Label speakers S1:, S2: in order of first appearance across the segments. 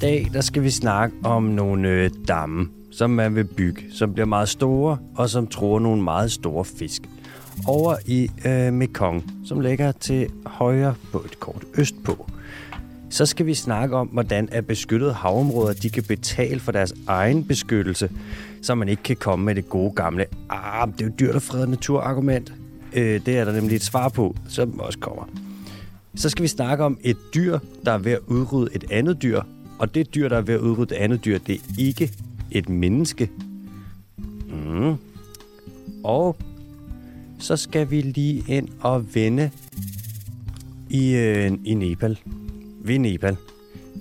S1: dag der skal vi snakke om nogle øh, damme, som man vil bygge, som bliver meget store, og som tror nogle meget store fisk. Over i øh, Mekong, som ligger til højre på et kort østpå. Så skal vi snakke om, hvordan at beskyttede havområder de kan betale for deres egen beskyttelse, så man ikke kan komme med det gode gamle, ah, det er jo dyrt og fred naturargument. Øh, det er der nemlig et svar på, som også kommer. Så skal vi snakke om et dyr, der er ved at udrydde et andet dyr. Og det dyr, der er ved at udrydde det andet dyr, det er ikke et menneske. Mm. Og så skal vi lige ind og vende i, øh, i Nepal. Ved Nepal.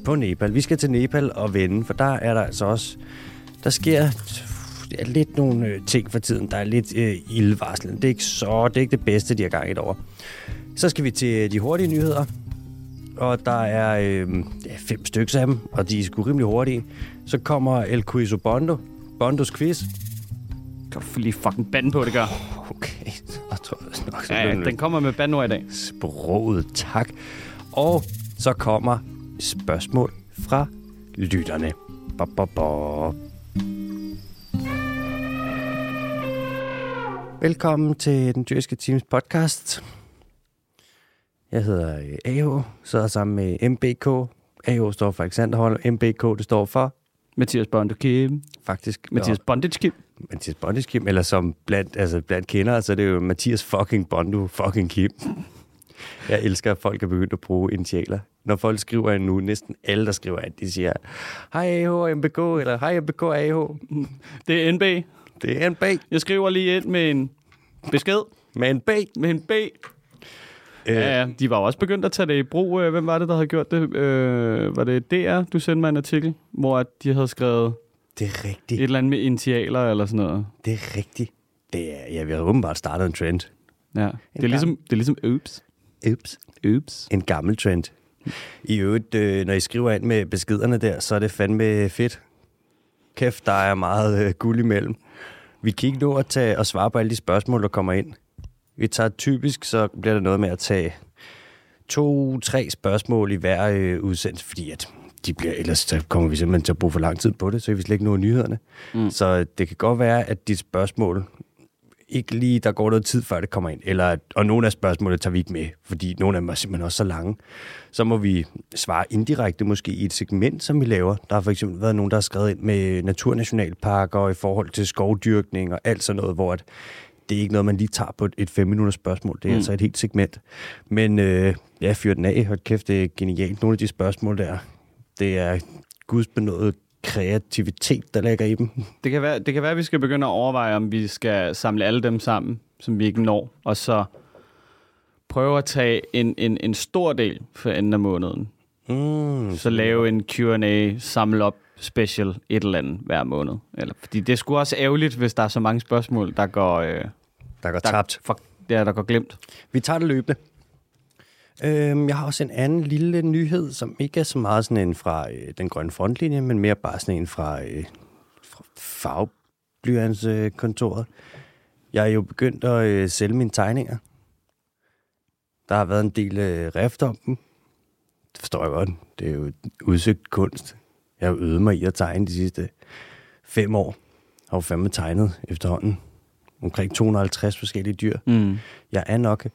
S1: På Nepal. Vi skal til Nepal og vende, for der er der altså også... Der sker der er lidt nogle øh, ting for tiden. Der er lidt øh, ildvarslen. Det er ikke så... Det er ikke det bedste, de har gang i et. Så skal vi til øh, de hurtige nyheder. Og der er øh, ja, fem stykker af dem, og de er sgu rimelig hurtige. Så kommer El Quizo Bondo. Bondos quiz.
S2: Kan du lige fucking bande på, det gør.
S1: Okay, jeg tror nok, så
S2: Ja,
S1: den
S2: den kommer med bandord i dag.
S1: sproget, tak. Og så kommer spørgsmål fra lytterne. Ba, ba, ba. Velkommen til den dyrske teams podcast. Jeg hedder øh, AH, sidder sammen med MBK. AH står for Alexanderhold, MBK det står for
S2: Mathias Bondo Kim.
S1: faktisk
S2: Mathias Bondage Kim.
S1: Mathias Bondage Kim, eller som blandt, altså blandt kender, så er det jo Mathias fucking Bondo fucking Kim. Jeg elsker, at folk er begyndt at bruge initialer. Når folk skriver en nu, næsten alle, der skriver at de siger, hej AH MBK, eller hej MBK AH.
S2: Det er NB.
S1: Det er en B
S2: Jeg skriver lige ind med en besked.
S1: med en B.
S2: Med en B.
S1: Øh,
S2: Ja, ja. De var også begyndt at tage det i brug. Øh, Hvem var det, der havde gjort det? Øh, var det DR, du sendte mig en artikel, hvor at de havde skrevet
S1: Det er rigtigt.
S2: et eller andet med initialer eller sådan noget.
S1: Det er rigtigt. Det er, ja, vi har åbenbart startet en trend.
S2: Ja. Det er ligesom, det er ligesom oops.
S1: Ups.
S2: Oops.
S1: En gammel trend. I øvrigt, øh, når I skriver ind med beskederne der, så er det fandme fedt. Kæft, der er meget øh, guld imellem. Vi kan ikke nå at tage og svare på alle de spørgsmål, der kommer ind. Vi tager typisk, så bliver det noget med at tage to-tre spørgsmål i hver øh, udsendelse, fordi at de bliver, ellers så kommer vi simpelthen til at bruge for lang tid på det, så vi slet ikke nå nyhederne. Mm. Så det kan godt være, at dit spørgsmål ikke lige, der går noget tid, før det kommer ind. Eller, at- og nogle af spørgsmålene tager vi ikke med, fordi nogle af dem er simpelthen også så lange. Så må vi svare indirekte måske i et segment, som vi laver. Der har for eksempel været nogen, der har skrevet ind med naturnationalparker og i forhold til skovdyrkning og alt sådan noget, hvor at det er ikke noget, man lige tager på et, et fem minutters spørgsmål. Det er mm. altså et helt segment. Men øh, ja, fyr den af. Hold kæft, det er genialt. Nogle af de spørgsmål der, det er gudsbenået kreativitet, der ligger i dem.
S2: Det kan, være, det kan være, at vi skal begynde at overveje, om vi skal samle alle dem sammen, som vi ikke når, og så prøve at tage en, en, en stor del for enden af måneden.
S1: Mm,
S2: Så lave en Q&A, samle op special et eller andet hver måned. Eller, fordi det er sgu også ærgerligt, hvis der er så mange spørgsmål, der går, øh,
S1: der går
S2: der,
S1: tabt.
S2: For, ja, der går glemt.
S1: Vi tager det løbende. Øhm, jeg har også en anden lille nyhed, som ikke er så meget sådan en fra øh, den grønne frontlinje, men mere bare sådan en fra, øh, fra farveblyantskontoret. Jeg er jo begyndt at øh, sælge mine tegninger. Der har været en del øh, rift om dem. Det forstår jeg godt. Det er jo udsøgt kunst. Jeg har øvet mig i at tegne de sidste fem år. Jeg har jo fandme tegnet efterhånden omkring 250 forskellige dyr.
S2: Mm.
S1: Jeg er nok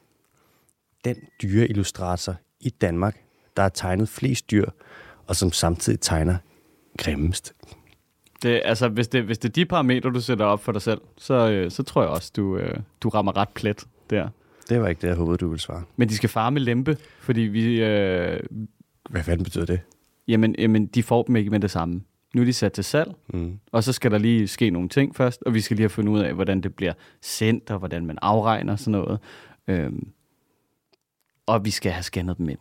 S1: den dyreillustrator i Danmark, der har tegnet flest dyr, og som samtidig tegner grimmest.
S2: Det, altså, hvis det, hvis det er de parametre, du sætter op for dig selv, så, øh, så tror jeg også, du, øh, du rammer ret plet der.
S1: Det var ikke det, jeg håbede, du ville svare.
S2: Men de skal fare med lempe, fordi vi, øh,
S1: Hvad fanden betyder det?
S2: Jamen, jamen, de får dem ikke med det samme. Nu er de sat til salg,
S1: Mm.
S2: og så skal der lige ske nogle ting først, og vi skal lige have fundet ud af, hvordan det bliver sendt, og hvordan man afregner sådan noget. Øhm, og vi skal have scannet dem ind.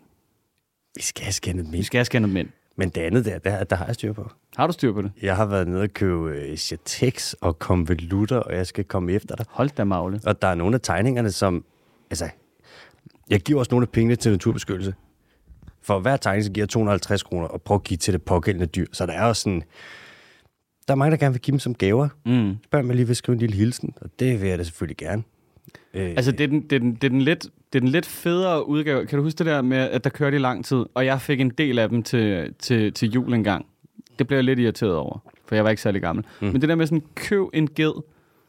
S1: Vi skal have scannet dem
S2: Vi
S1: ind.
S2: skal have scannet dem ind.
S1: Men det andet der, der, der har jeg styr på.
S2: Har du styr på det?
S1: Jeg har været nede og købe øh, Chatex og konvolutter, og jeg skal komme efter dig.
S2: Hold da magle.
S1: Og der er nogle af tegningerne, som... Altså, jeg giver også nogle af pengene til naturbeskyttelse. For hver tegning, så giver jeg 250 kroner, og prøver at give til det pågældende dyr. Så der er også sådan... Der er mange, der gerne vil give dem som gaver.
S2: Mm.
S1: Spørg mig lige vil skrive en lille hilsen, og det vil jeg da selvfølgelig gerne. Øh,
S2: Altså, det er, den, det, er den, det, er den lidt, det er den lidt federe udgave. Kan du huske det der med, at der kørte i lang tid, og jeg fik en del af dem til, til, til jul en gang. Det blev jeg lidt irriteret over, for jeg var ikke særlig gammel. Mm. Men det der med sådan, køb en ged,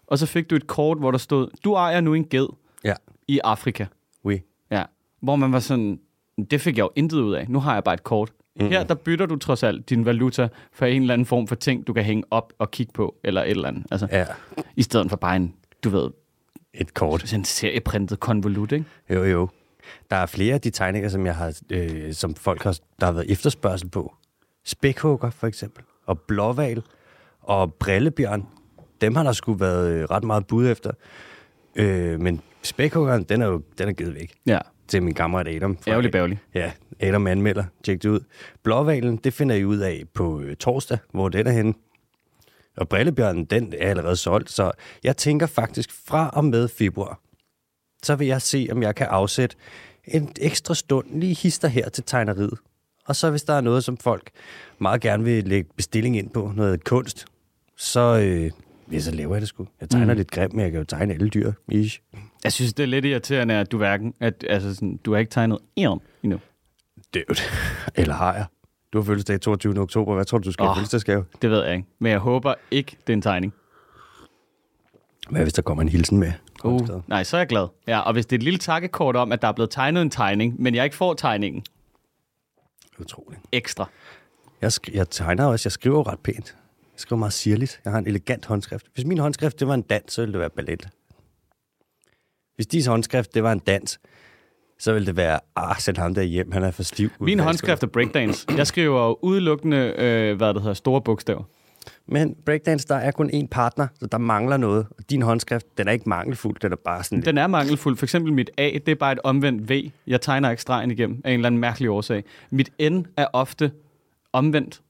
S2: og så fik du et kort, hvor der stod, du ejer nu en ged
S1: Ja,
S2: i Afrika.
S1: oui.
S2: Ja. Hvor man var sådan, det fik jeg jo intet ud af. Nu har jeg bare et kort. Mm. Her, der bytter du trods alt din valuta for en eller anden form for ting, du kan hænge op og kigge på, eller et eller andet. Altså,
S1: Ja,
S2: I stedet for bare en, du ved,
S1: et kort.
S2: sådan en serieprintet konvolut, ikke?
S1: Jo, jo. Der er flere af de tegninger, som jeg har, øh, som folk har, der har været efterspørgsel på. Spækhugger, for eksempel. Og blåval. Og brillebjørn. Dem har der sgu været øh, ret meget bud efter. Øh, men spækhuggeren, den er jo den er givet væk
S2: Ja.
S1: Til min kammerat Adam.
S2: Ærgerlig bærgerlig.
S1: Ja, Adam anmelder. Tjek det ud. Blåvalen, det finder I ud af på øh, torsdag, hvor den er henne. Og brillebjørnen, den er allerede solgt, så jeg tænker faktisk fra og med februar, så vil jeg se, om jeg kan afsætte en ekstra stund lige hister her til tegneriet. Og så hvis der er noget, som folk meget gerne vil lægge bestilling ind på, noget kunst, så, øh, ja, så laver jeg det sgu. Jeg tegner mm. lidt grimt, men jeg kan jo tegne alle dyr. Ish.
S2: Jeg synes, det er lidt irriterende, at du hverken... At, altså sådan, du har ikke tegnet en endnu.
S1: Dude. Eller har jeg? Du har fødselsdag 22. oktober. Hvad tror du, du skal have
S2: Åh.
S1: fødselsdagsgave?
S2: Det ved jeg ikke. Men jeg håber ikke, det er en tegning.
S1: Hvad hvis der kommer en hilsen med?
S2: Uh, nej, så er jeg glad. Ja, og hvis det er et lille takkekort om, at der er blevet tegnet en tegning, men jeg ikke får tegningen
S1: Utroligt.
S2: ekstra.
S1: Jeg, jeg tegner også. Jeg skriver ret pænt. Jeg skriver meget sirligt. Jeg har en elegant håndskrift. Hvis min håndskrift det var en dans, så ville det være ballet. Hvis dis håndskrift det var en dans, så ville det være, ah, sæt ham der hjem, han er for stiv.
S2: Min håndskrift er breakdance. Jeg skriver udelukkende, øh, hvad det hedder, store bogstaver.
S1: Men breakdance, der er kun én partner, så der mangler noget. Og din håndskrift, den er ikke mangelfuld, den er bare sådan lidt.
S2: Den er mangelfuld. For eksempel mit A, det er bare et omvendt V. Jeg tegner ikke stregen igennem af en eller anden mærkelig årsag. Mit N er ofte omvendt,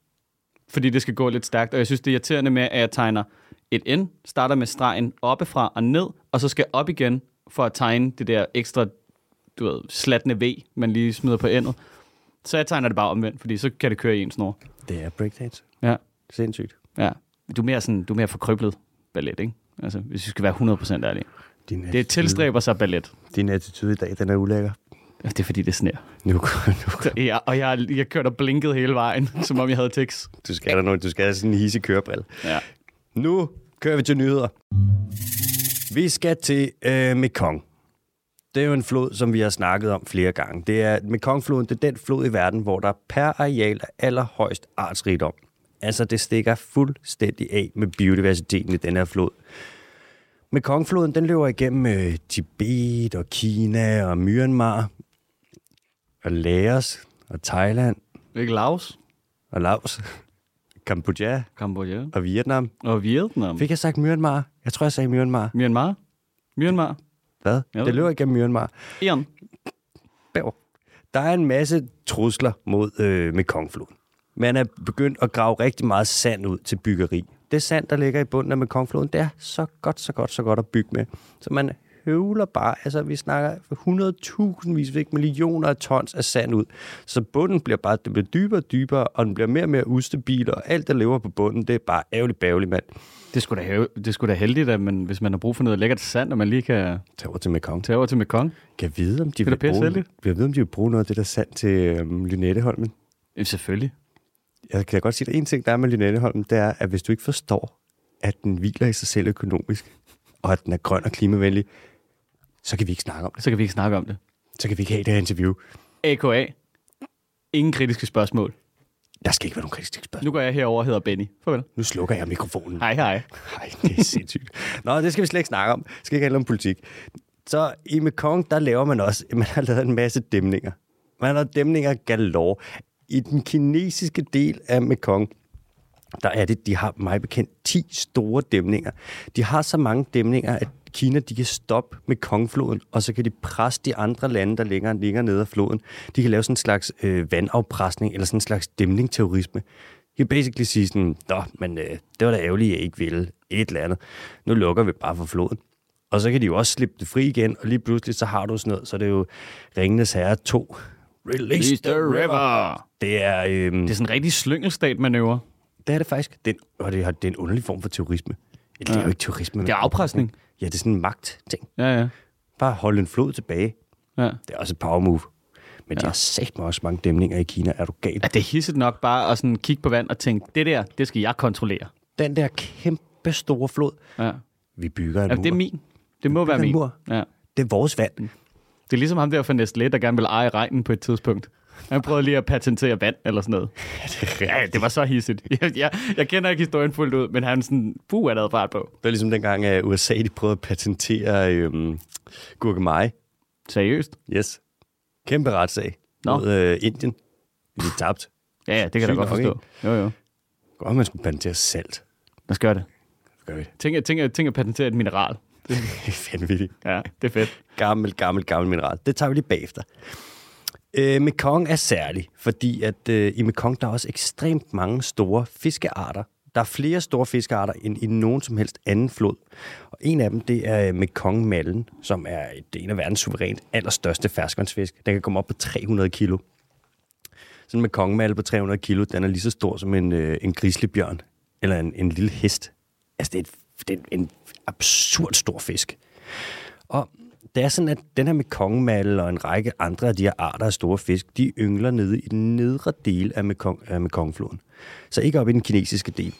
S2: fordi det skal gå lidt stærkt. Og jeg synes, det er irriterende med, at jeg tegner et N, starter med stregen oppefra og ned, og så skal op igen for at tegne det der ekstra, du ved, slatne V, man lige smider på endet. Så jeg tegner det bare omvendt, fordi så kan det køre i en snor.
S1: Det er breakdance.
S2: Ja,
S1: Sindssygt.
S2: ja. Du er mere, sådan, du er mere forkryblet ballet, ikke? Altså, hvis vi skal være 100% ærlige.
S1: Din
S2: Det tilstræber sig ballet.
S1: Din attitude i dag, den er ulækker.
S2: Det er fordi, det sner.
S1: Nu, nu,
S2: Ja, og jeg, jeg kørte og blinkede hele vejen, som om jeg havde tics.
S1: du skal der noget, du skal have sådan en hisse kørebrille.
S2: Ja.
S1: Nu kører vi til nyheder. Vi skal til øh, Mekong. Det er jo en flod, som vi har snakket om flere gange. Det er Mekongfloden, det er den flod i verden, hvor der per areal er allerhøjst artsrigdom. Altså, det stikker fuldstændig af med biodiversiteten i den her flod. Mekongfloden, den løber igennem øh, Tibet og Kina og Myanmar og Laos og Thailand
S2: Ikke Laos,
S1: og Laos, Kambodja
S2: Kambodja
S1: og Vietnam.
S2: og Vietnam.
S1: Fik jeg sagt Myanmar? Jeg tror, jeg sagde Myanmar.
S2: Myanmar. Myanmar.
S1: Hvad?
S2: Jeg
S1: Det løber igennem Myanmar.
S2: Ian.
S1: Bæv. Der er en masse trusler mod øh, Mekongfloden. Man er begyndt at grave rigtig meget sand ud til byggeri. Det sand, der ligger i bunden af Mekongfloden, det er så godt, så godt, så godt at bygge med. Så man høvler bare, altså vi snakker 100.000 vis, ikke millioner af tons af sand ud. Så bunden bliver bare, det bliver dybere og dybere, og den bliver mere og mere ustabil, og alt, der lever på bunden, det er bare ærgerligt bævligt, mand.
S2: Det skulle da, have, det skulle da heldigt, at man, hvis man har brug for noget lækkert sand, og man lige kan
S1: Tag over til Mekong.
S2: tage over til Mekong.
S1: Kan jeg vide, om de
S2: er
S1: vil bruge, jeg vide, om de vil bruge noget af det der sand til øhm, Lynetteholmen?
S2: Ja, selvfølgelig.
S1: Jeg kan godt sige, at en ting, der er med Lynetteholmen, det er, at hvis du ikke forstår, at den hviler i sig selv økonomisk, og at den er grøn og klimavenlig, så kan vi ikke snakke om det.
S2: Så kan vi ikke snakke om det.
S1: Så kan vi ikke have det her interview.
S2: AKA. Ingen kritiske spørgsmål.
S1: Der skal ikke være nogen kritiske spørgsmål.
S2: Nu går jeg herover og hedder Benny. Farvel.
S1: Nu slukker jeg mikrofonen.
S2: Hej, hej.
S1: Nej, det er sindssygt. Nå, det skal vi slet ikke snakke om. Det skal ikke handle om politik. Så i Mekong, der laver man også, man har lavet en masse dæmninger. Man har dæmninger galore. I den kinesiske del af Mekong, der er det, de har mig bekendt 10 store dæmninger. De har så mange dæmninger, at Kina de kan stoppe med Kongfloden, og så kan de presse de andre lande, der længere ligger nede af floden. De kan lave sådan en slags øh, vandafpresning, eller sådan en slags dæmning-terrorisme. De kan basically sige sådan, Nå, men øh, det var da ærgerligt, at jeg ikke ville et eller andet. Nu lukker vi bare for floden. Og så kan de jo også slippe det fri igen, og lige pludselig så har du sådan noget, så er det jo Ringenes Herre 2. Release the river! Det er, øhm,
S2: Det er sådan en rigtig slyngelstat-manøvre.
S1: det er det faktisk. Det er, og det, har, det er en underlig form for terrorisme. Eller, det er jo ikke terrorisme.
S2: Det er afpresning.
S1: Ja, det er sådan en magt-ting.
S2: Ja, ja.
S1: Bare holde en flod tilbage.
S2: ja.
S1: Det er også et power move. Men ja. de har sagt mig også mange dæmninger i Kina. Er du gal?
S2: Ja, det er hisset nok bare at sådan kigge på vand og tænke, det der, det skal jeg kontrollere.
S1: Den der kæmpe store flod,
S2: Ja.
S1: vi bygger en
S2: ja
S1: mur.
S2: det er min. Det må være min.
S1: mur.
S2: Ja.
S1: Det er vores vand.
S2: Det er ligesom ham der fra Nestlé, der gerne vil eje regnen på et tidspunkt. Han prøvede lige at patentere vand eller sådan noget. Ja, det var så hissigt. Jeg, jeg, jeg kender ikke historien fuldt ud, men han sådan, puh, er der fart på.
S1: Det var ligesom dengang, at USA de prøvede at patentere øhm, gurkemeje.
S2: Seriøst?
S1: Yes. Kæmpe retssag
S2: Nå.
S1: mod øh, Indien. De tabte.
S2: Ja, ja, det kan jeg da godt forstå. Jo, jo.
S1: Godt, man skulle patentere salt.
S2: Lad os gøre det.
S1: Gør vi det.
S2: Tænk, tænk, tænk at patentere et mineral.
S1: Det er vanvittigt.
S2: Ja, det er fedt.
S1: Gammel, gammel, gammel mineral. Det tager vi lige bagefter. Øh, Mekong er særlig, fordi at øh, i Mekong der er også ekstremt mange store fiskearter. Der er flere store fiskearter end i nogen som helst anden flod. Og en af dem, det er øh, Mekongmallen, som er et, en af verdens suverænt allerstørste ferskvandsfisk. Den kan komme op på 300 kilo. Sådan en Mekongmalle på 300 kilo, den er lige så stor som en, øh, en grizzlybjørn. Eller en, en lille hest. Altså, det er, et, det er en absurd stor fisk. Og det er sådan, at den her Mekongmalle og en række andre af de her arter af store fisk, de yngler nede i den nedre del af, Mekong, af Mekongfloden. Så ikke op i den kinesiske del.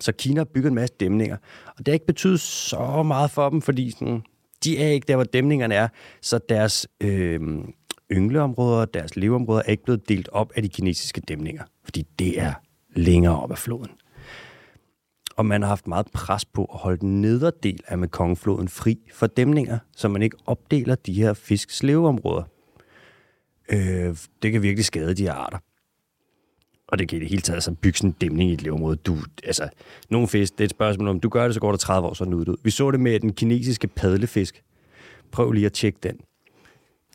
S1: Så Kina bygger en masse dæmninger, og det har ikke betydet så meget for dem, fordi sådan, de er ikke der, hvor dæmningerne er, så deres øh, yngleområder, deres leveområder er ikke blevet delt op af de kinesiske dæmninger, fordi det er længere op af floden og man har haft meget pres på at holde den nedre del af Mekongfloden fri for dæmninger, så man ikke opdeler de her fisks leveområder. Øh, det kan virkelig skade de her arter. Og det kan i det hele taget altså, bygge sådan en dæmning i et leveområde. Du, altså, nogle fisk, det er et spørgsmål om, du gør det, så går der 30 år, så er den uddød. Vi så det med den kinesiske padlefisk. Prøv lige at tjekke den.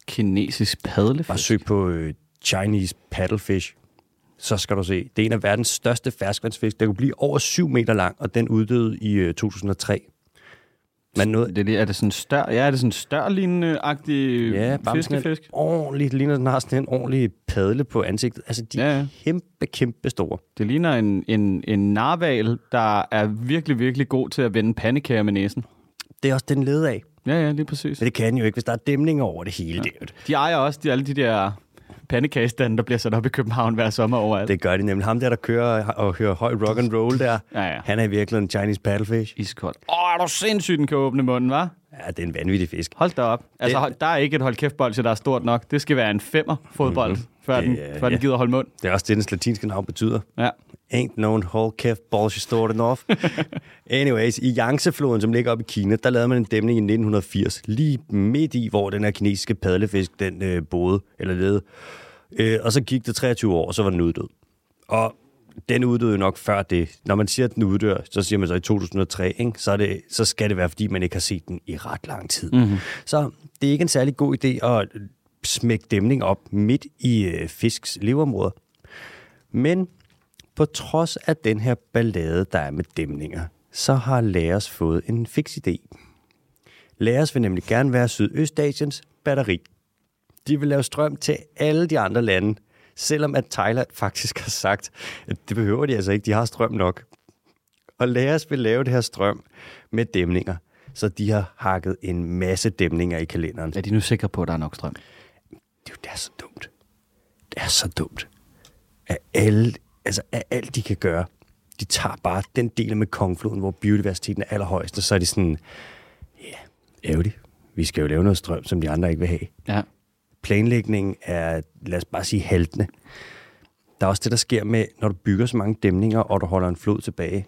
S2: Kinesisk padlefisk.
S1: Bare søg på øh, Chinese paddlefish. Så skal du se. Det er en af verdens største ferskvandsfisk. Der kunne blive over 7 meter lang, og den uddøde i øh, 2003. Man nåede,
S2: Det, er det, er det sådan stør, ja, er det sådan størlignende-agtig
S1: Ja,
S2: fiskefisk?
S1: en ordentlig, det ligner, den har sådan en ordentlig padle på ansigtet. Altså, de
S2: Ja,
S1: er kæmpe, kæmpe store.
S2: Det ligner en, en, en narval, der er virkelig, virkelig god til at vende pandekager med næsen.
S1: Det er også den led af.
S2: Ja, ja, lige præcis.
S1: Men det kan den jo ikke, hvis der er dæmninger over det hele. Ja. Det,
S2: De ejer også de, alle de der pandekagestande, der bliver sat op i København hver sommer overalt.
S1: det gør de nemlig. Ham der, der kører og hører høj rock and roll der,
S2: Ja, ja.
S1: han er virkelig en Chinese paddlefish.
S2: Iskold. Åh, er du sindssygt, den kan åbne munden, hva'?
S1: Ja, det er en vanvittig fisk.
S2: Hold da op. Altså, hold, der er ikke et hold kæft der er stort nok. Det skal være en femmer fodbold, mm-hmm. før, den,
S1: Det er-
S2: før den
S1: ja.
S2: gider holde mund.
S1: Det er også det, dens latinske navn betyder.
S2: Ja.
S1: Ain't known whole kæft stored enough. Anyways, i Yangtze-floden, som ligger oppe i Kina, der lavede man en dæmning i 1980, lige midt i, hvor den her kinesiske padlefisk, den øh, boede, eller levede. Øh, og så gik det 23 år, og så var den uddød. Og den uddøde nok før det. Når man siger, at den uddør, så siger man så i 2003, ikke? Så, er det, så skal det være, fordi man ikke har set den i ret lang tid. Mm-hmm. Så det er ikke en særlig god idé at smække dæmning op midt i øh, fisks leveområder. Men på trods af den her ballade, der er med dæmninger, så har Lærers fået en fix idé. Lærers vil nemlig gerne være Sydøstasiens batteri. De vil lave strøm til alle de andre lande, selvom at Thailand faktisk har sagt, at det behøver de altså ikke, de har strøm nok. Og Lærers vil lave det her strøm med dæmninger, så de har hakket en masse dæmninger i kalenderen.
S2: Er de nu sikre på, at der er nok strøm?
S1: Er det er så dumt. Det er så dumt. At alle, altså at alt de kan gøre, de tager bare den del med Kongfloden, hvor biodiversiteten er allerhøjest, og så er de sådan, ja, yeah, ærgerligt. Vi skal jo lave noget strøm, som de andre ikke vil have.
S2: Ja.
S1: Planlægningen er, lad os bare sige, haltende. Der er også det, der sker med, når du bygger så mange dæmninger, og du holder en flod tilbage.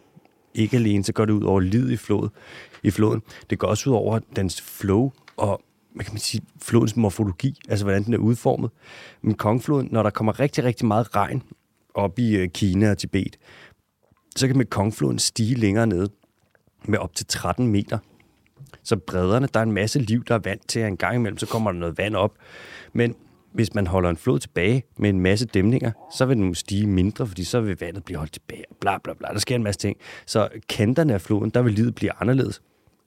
S1: Ikke alene, så går det ud over livet i, flod, i floden. Det går også ud over dens flow og hvad kan man sige, flodens morfologi, altså hvordan den er udformet. Men Kongfloden, når der kommer rigtig, rigtig meget regn op i øh, Kina og Tibet, så kan Mekongfloden stige længere ned med op til 13 meter. Så bredderne, der er en masse liv, der er vant til, at en gang imellem, så kommer der noget vand op. Men hvis man holder en flod tilbage med en masse dæmninger, så vil den stige mindre, fordi så vil vandet blive holdt tilbage, bla bla bla. Der sker en masse ting. Så kanterne af floden, der vil livet blive anderledes.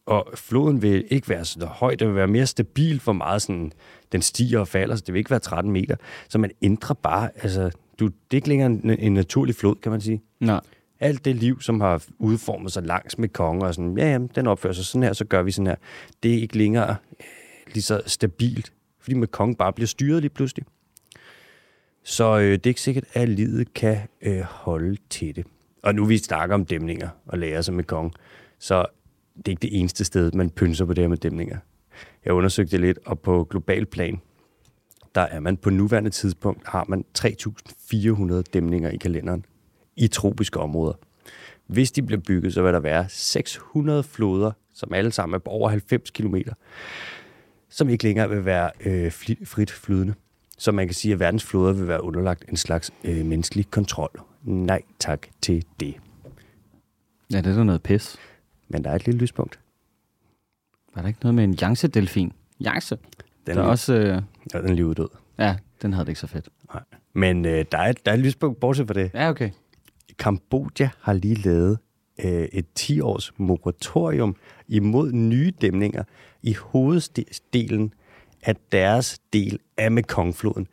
S1: Og floden vil ikke være så høj, den vil være mere stabil for meget sådan, den stiger og falder, så det vil ikke være 13 meter. Så man ændrer bare, altså, du, det er ikke længere en, en naturlig flod, kan man sige.
S2: Nej.
S1: Alt det liv, som har udformet sig langs med konge og sådan, ja, ja, den opfører sig sådan her, så gør vi sådan her. Det er ikke længere øh, lige så stabilt, fordi med konge bare bliver styret lige pludselig. Så øh, det er ikke sikkert, at livet kan øh, holde til det. Og nu vi snakker om dæmninger og lærer sig med konge, så det er ikke det eneste sted, man pynser på det her med dæmninger. Jeg undersøgte det lidt, og på global plan, der er man på nuværende tidspunkt, har man 3.400 dæmninger i kalenderen i tropiske områder. Hvis de bliver bygget, så vil der være 600 floder, som alle sammen er på over 90 km, som ikke længere vil være øh, frit flydende. Så man kan sige, at verdens floder vil være underlagt en slags øh, menneskelig kontrol. Nej tak til det.
S2: Ja, det er da noget pis.
S1: Men der er et lille lyspunkt.
S2: Var der ikke noget med en Yangtze-delfin? Yangtze?
S1: Den,
S2: Der er
S1: er
S2: også... Øh,
S1: ja, den er lige uddød.
S2: ja, den havde det ikke så fedt.
S1: Nej. Men øh, der, er, der er et lyspunkt bortset fra det.
S2: Ja, okay.
S1: Kambodja har lige lavet øh, et 10-års moratorium imod nye dæmninger i hoveddelen af deres del af Mekongfloden.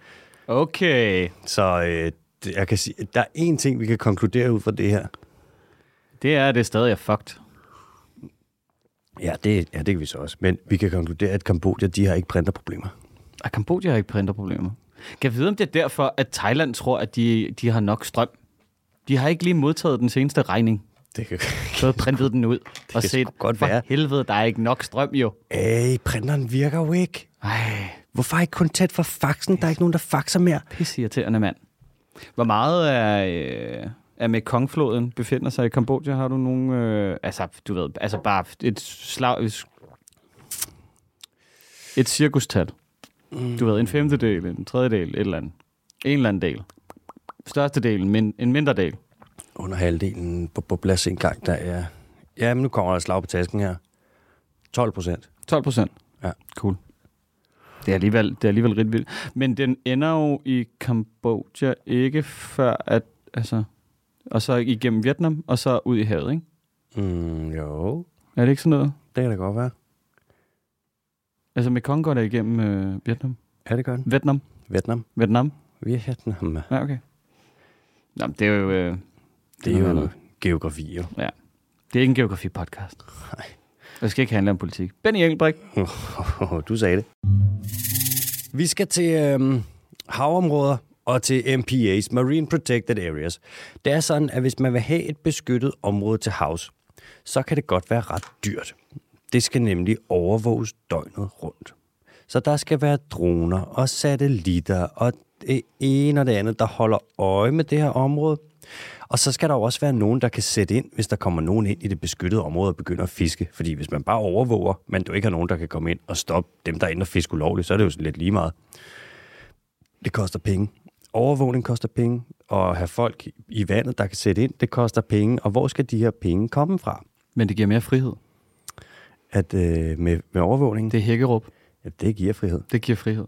S2: Okay.
S1: Så øh, jeg kan sige, der er én ting, vi kan konkludere ud fra det her.
S2: Det er det stadig er fucked.
S1: Ja, det, ja, det kan vi så også. Men vi kan konkludere, at Kambodja, de har ikke printerproblemer.
S2: Og Kambodja har ikke printerproblemer. Kan jeg vide, om det er derfor, at Thailand tror, at de, de har nok strøm? De har ikke lige modtaget den seneste regning.
S1: Det kan
S2: Så printet den ud og
S1: kan
S2: set,
S1: godt
S2: for
S1: være.
S2: helvede, der er ikke nok strøm jo.
S1: Ej, printeren virker jo ikke.
S2: Ej,
S1: Hvorfor ikke kun tæt for faxen? Der er ikke nogen, der faxer mere.
S2: pisseirriterende mand. Hvor meget af, øh, af Mekongfloden befinder sig i Kambodja? Har du nogen, øh, altså du ved, altså bare et slag, et cirkustal. Du ved, en femtedel, en tredjedel, et eller andet. En eller anden del. Største del, men en mindre del.
S1: Under halvdelen på, på plads en gang, der er... Ja, men nu kommer der slag på tasken her. 12 procent.
S2: 12 procent.
S1: Ja.
S2: Cool. Det er, alligevel, det er alligevel rigtig vildt. Men den ender jo i Kambodja ikke før at, altså, og så igennem Vietnam, og så ud i havet, ikke?
S1: Mm, jo,
S2: Er det ikke sådan noget?
S1: det kan da godt være.
S2: Altså Mekong går der igennem øh, Vietnam.
S1: Ja, det gør den.
S2: Vietnam.
S1: Vietnam.
S2: Vietnam.
S1: Vietnam.
S2: Ja, okay. Jamen, det er jo... Øh,
S1: Det er
S2: noget
S1: jo
S2: andet.
S1: geografi, jo.
S2: Det er ikke en geografi-podcast.
S1: Nej.
S2: Det skal ikke handle om politik. Benny Engelbrecht.
S1: du sagde det. Vi skal til øhm, havområder og til MPA's, Marine Protected Areas. Det er sådan, at hvis man vil have et beskyttet område til havs, så kan det godt være ret dyrt. Det skal nemlig overvåges døgnet rundt. Så der skal være droner og satellitter og det ene og det andet, der holder øje med det her område. Og så skal der jo også være nogen, der kan sætte ind, hvis der kommer nogen ind i det beskyttede område og begynder at fiske. Fordi hvis man bare overvåger, men du ikke har nogen, der kan komme ind og stoppe dem, der er inde og fiske ulovligt, så er det jo sådan lidt lige meget. Det koster penge. Overvågning koster penge, og at have folk i vandet, der kan sætte ind, det koster penge. Og hvor skal de her penge komme fra?
S2: Men det giver mere frihed.
S1: At øh, med, med overvågning,
S2: Det er Hækkerup.
S1: ja, det giver frihed.
S2: Det giver frihed.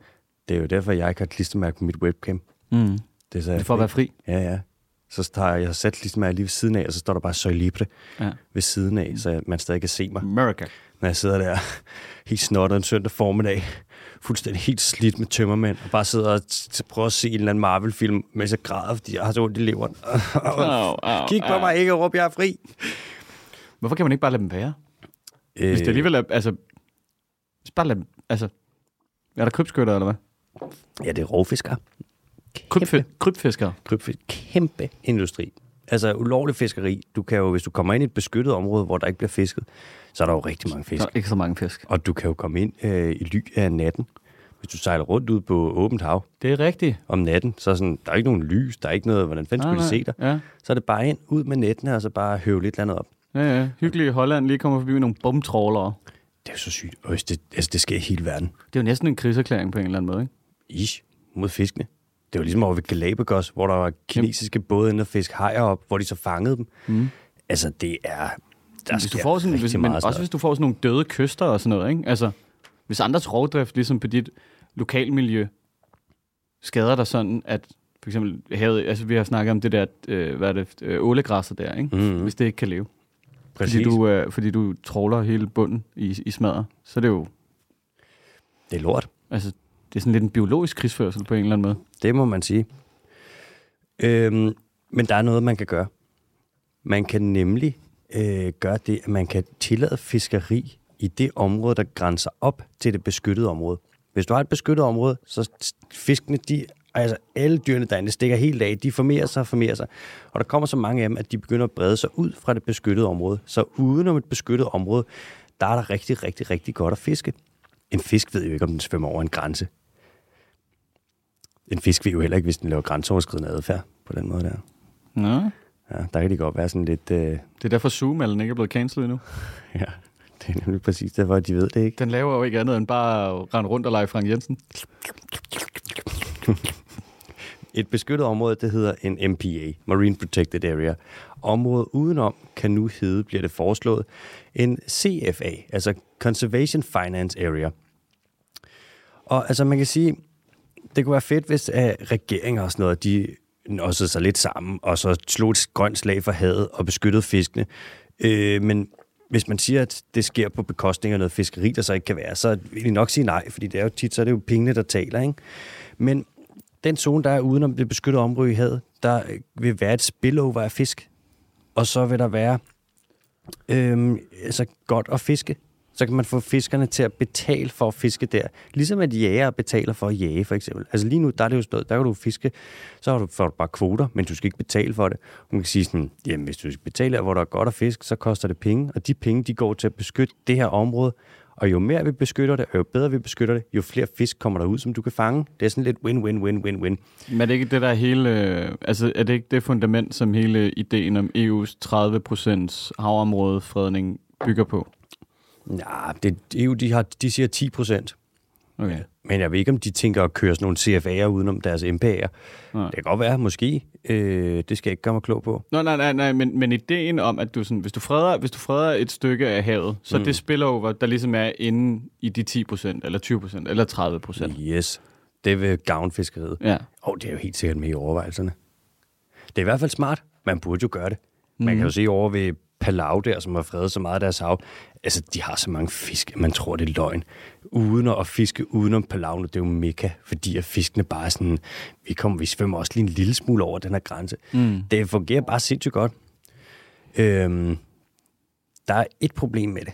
S1: Det er jo derfor, jeg ikke har klistermærke på mit webcam.
S2: Mm.
S1: Det er, så
S2: Det er for at være fri.
S1: Ja, ja. Så tager jeg sat klistermærke lige ved siden af, og så står der bare Soy Libre
S2: Ja.
S1: ved siden af, så man stadig kan se mig,
S2: America.
S1: når jeg sidder der helt snottet en søndag formiddag, fuldstændig helt slidt med tømmermænd, og bare sidder og prøver at se en eller anden Marvel-film, mens jeg græder, fordi jeg har så ondt i leveren.
S2: Au, au,
S1: Kig på
S2: au.
S1: mig, ikke råb, jeg er fri.
S2: Hvorfor kan man ikke bare lade dem være?
S1: Øh,
S2: Hvis det alligevel er, altså... Bare dem, altså... Er der krybskytter, eller hvad?
S1: Ja, det er rovfiskere.
S2: Krybfe, krybfiskere.
S1: Krybfisk. Kæmpe industri. Altså ulovlig fiskeri. Du kan jo, hvis du kommer ind i et beskyttet område, hvor der ikke bliver fisket, så er der jo rigtig mange fisk.
S2: Der er ikke så mange fisk.
S1: Og du kan jo komme ind øh, i ly af natten. Hvis du sejler rundt ud på åbent hav
S2: Det er rigtigt.
S1: om natten, så er sådan, der er ikke nogen lys, der er ikke noget, hvordan fanden skulle de se dig?
S2: Ja.
S1: Så er det bare ind, ud med nettene, og så bare høve lidt andet op.
S2: Ja, ja. Hyggeligt i Holland lige kommer forbi med nogle bomtrålere.
S1: Det er jo så sygt. Øj, det, altså, det sker i hele verden.
S2: Det er jo næsten en krigserklæring på en eller anden måde, ikke?
S1: Ish, mod fiskene. Det var ligesom over ved Galapagos, hvor der var kinesiske både inde og fisk hajer op, hvor de så fangede dem.
S2: Mm.
S1: Altså, det er... Der
S2: Hvis du får sådan, hvis, men også hvis du får sådan nogle døde kyster og sådan noget, ikke? Altså, hvis andres rovdrift, ligesom på dit lokalmiljø, skader dig sådan, at for eksempel havet, altså vi har snakket om det der, øh, hvad er det, øh, ålegræsser der, ikke?
S1: Mhm.
S2: Hvis det ikke kan leve.
S1: Præcis.
S2: Fordi du, øh, fordi du tråler hele bunden i, i smadret, så er det jo,
S1: Det er lort.
S2: altså, det er sådan lidt en biologisk krigsførsel på en eller anden måde.
S1: Det må man sige. Øhm, men der er noget, man kan gøre. Man kan nemlig øh, gøre det, at man kan tillade fiskeri i det område, der grænser op til det beskyttede område. Hvis du har et beskyttet område, så fiskene, de, altså alle dyrene derinde stikker helt af, de formerer sig og formerer sig. Og der kommer så mange af dem, at de begynder at brede sig ud fra det beskyttede område. Så udenom et beskyttet område, der er der rigtig, rigtig, rigtig godt at fiske. En fisk ved jo ikke, om den svømmer over en grænse. En fisk ved jo heller ikke, hvis den laver grænseoverskridende adfærd på den måde der.
S2: Nå.
S1: Ja, der kan de godt være sådan lidt... Øh,
S2: Det er derfor Zoom-allen ikke er blevet cancelled endnu.
S1: ja, det er nemlig præcis derfor, at de ved det ikke.
S2: Den laver jo ikke andet end bare at rende rundt og lege Frank Jensen.
S1: Et beskyttet område, det hedder en MPA, Marine Protected Area. Området udenom kan nu hedde, bliver det foreslået, en CFA, altså Conservation Finance Area. Og altså man kan sige, det kunne være fedt, hvis uh, regeringer og sådan noget, de nossede sig lidt sammen, og så slog et grønt slag for havet og beskyttede fiskene. Øh, men hvis man siger, at det sker på bekostning af noget fiskeri, der så ikke kan være, så vil de nok sige nej, fordi det er jo tit, så er det jo pengene, der taler. Ikke? Men den zone, der er udenom det beskyttede område i havet, der øh, vil være et spillover af fisk. Og så vil der være øhm, altså godt at fiske. Så kan man få fiskerne til at betale for at fiske der. Ligesom at jæger betaler for at jage, for eksempel. Altså lige nu, der er det jo stået, der kan du fiske, så har du, får du bare kvoter, men du skal ikke betale for det. Og man kan sige sådan, jamen hvis du skal betale, hvor der er godt at fiske, så koster det penge, og de penge, de går til at beskytte det her område, og jo mere vi beskytter det, og jo bedre vi beskytter det, jo flere fisk kommer der ud, som du kan fange. Det er sådan lidt win-win-win-win-win.
S2: Men er det ikke det der hele, øh, altså er det ikke det fundament, som hele ideen om EU's 30% havområdefredning bygger på?
S1: Ja, det, EU, de, har, de siger 10 procent.
S2: Okay.
S1: Men jeg ved ikke, om de tænker at køre sådan nogle CFA'er udenom deres MPA'er.
S2: Nej.
S1: Det kan godt være, måske. Øh, det skal jeg ikke gøre mig klog på.
S2: Nå, nej, nej, nej, men, men ideen om, at du sådan, hvis du freder, hvis du freder et stykke af havet, så mm. det spillover, der ligesom er inde i de 10%, eller 20%, eller 30%.
S1: Yes, det vil gavne fiskeriet.
S2: Ja.
S1: Og det er jo helt sikkert med i overvejelserne. Det er i hvert fald smart. Man burde jo gøre det. Man kan jo se over ved Palau der, som har fredet så meget af deres hav. Altså, de har så mange fisk, at man tror, det er løgn. Uden at fiske udenom Palau, det er jo mega, fordi at fiskene bare er sådan, vi, kommer, vi svømmer også lige en lille smule over den her grænse. Mm. Det fungerer bare sindssygt godt. Øhm, der er et problem med det.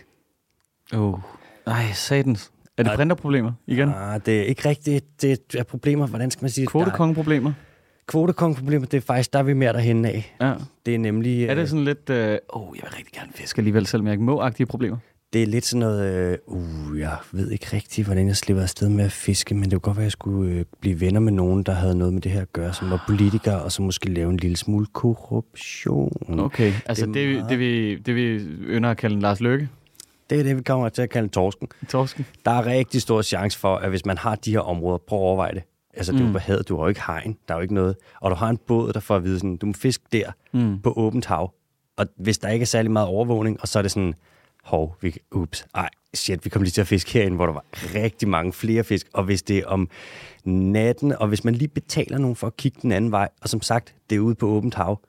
S2: Oh. Ej, satans. Er det
S1: Nej.
S2: printerproblemer igen?
S1: Ah, det er ikke rigtigt. Det er problemer, hvordan skal man sige det? Der
S2: Kvotekongeproblemer,
S1: det er faktisk, der er vi mere derhen af.
S2: Ja.
S1: Det er nemlig...
S2: Er det
S1: øh,
S2: sådan lidt, åh, øh, oh, jeg vil rigtig gerne fiske alligevel, selvom jeg ikke må-agtige problemer?
S1: Det er lidt sådan noget, øh, uh, jeg ved ikke rigtigt, hvordan jeg slipper afsted med at fiske, men det kunne godt være, at jeg skulle øh, blive venner med nogen, der havde noget med det her at gøre, som var politikere, og så måske lave en lille smule korruption.
S2: Okay, altså
S1: Det
S2: det,
S1: meget-
S2: det, vi, det vi ynder at kalde en Lars Løkke.
S1: Det er det, vi kommer til at kalde torsken.
S2: Torsken.
S1: Der er rigtig stor chance for, at hvis man har de her områder, prøv at overveje det. Altså, det er jo
S2: Mm.
S1: på havet, du har jo ikke hegn, der er jo ikke noget. Og du har en båd, der får at vide sådan, du må fiske der
S2: Mm.
S1: på åbent hav. Og hvis der ikke er særlig meget overvågning, og så er det sådan, hov, vi, ups, ej, shit, vi kommer lige til at fiske herinde, hvor der var rigtig mange flere fisk. Og hvis det er om natten, og hvis man lige betaler nogen for at kigge den anden vej, og som sagt, det er ude på åbent hav,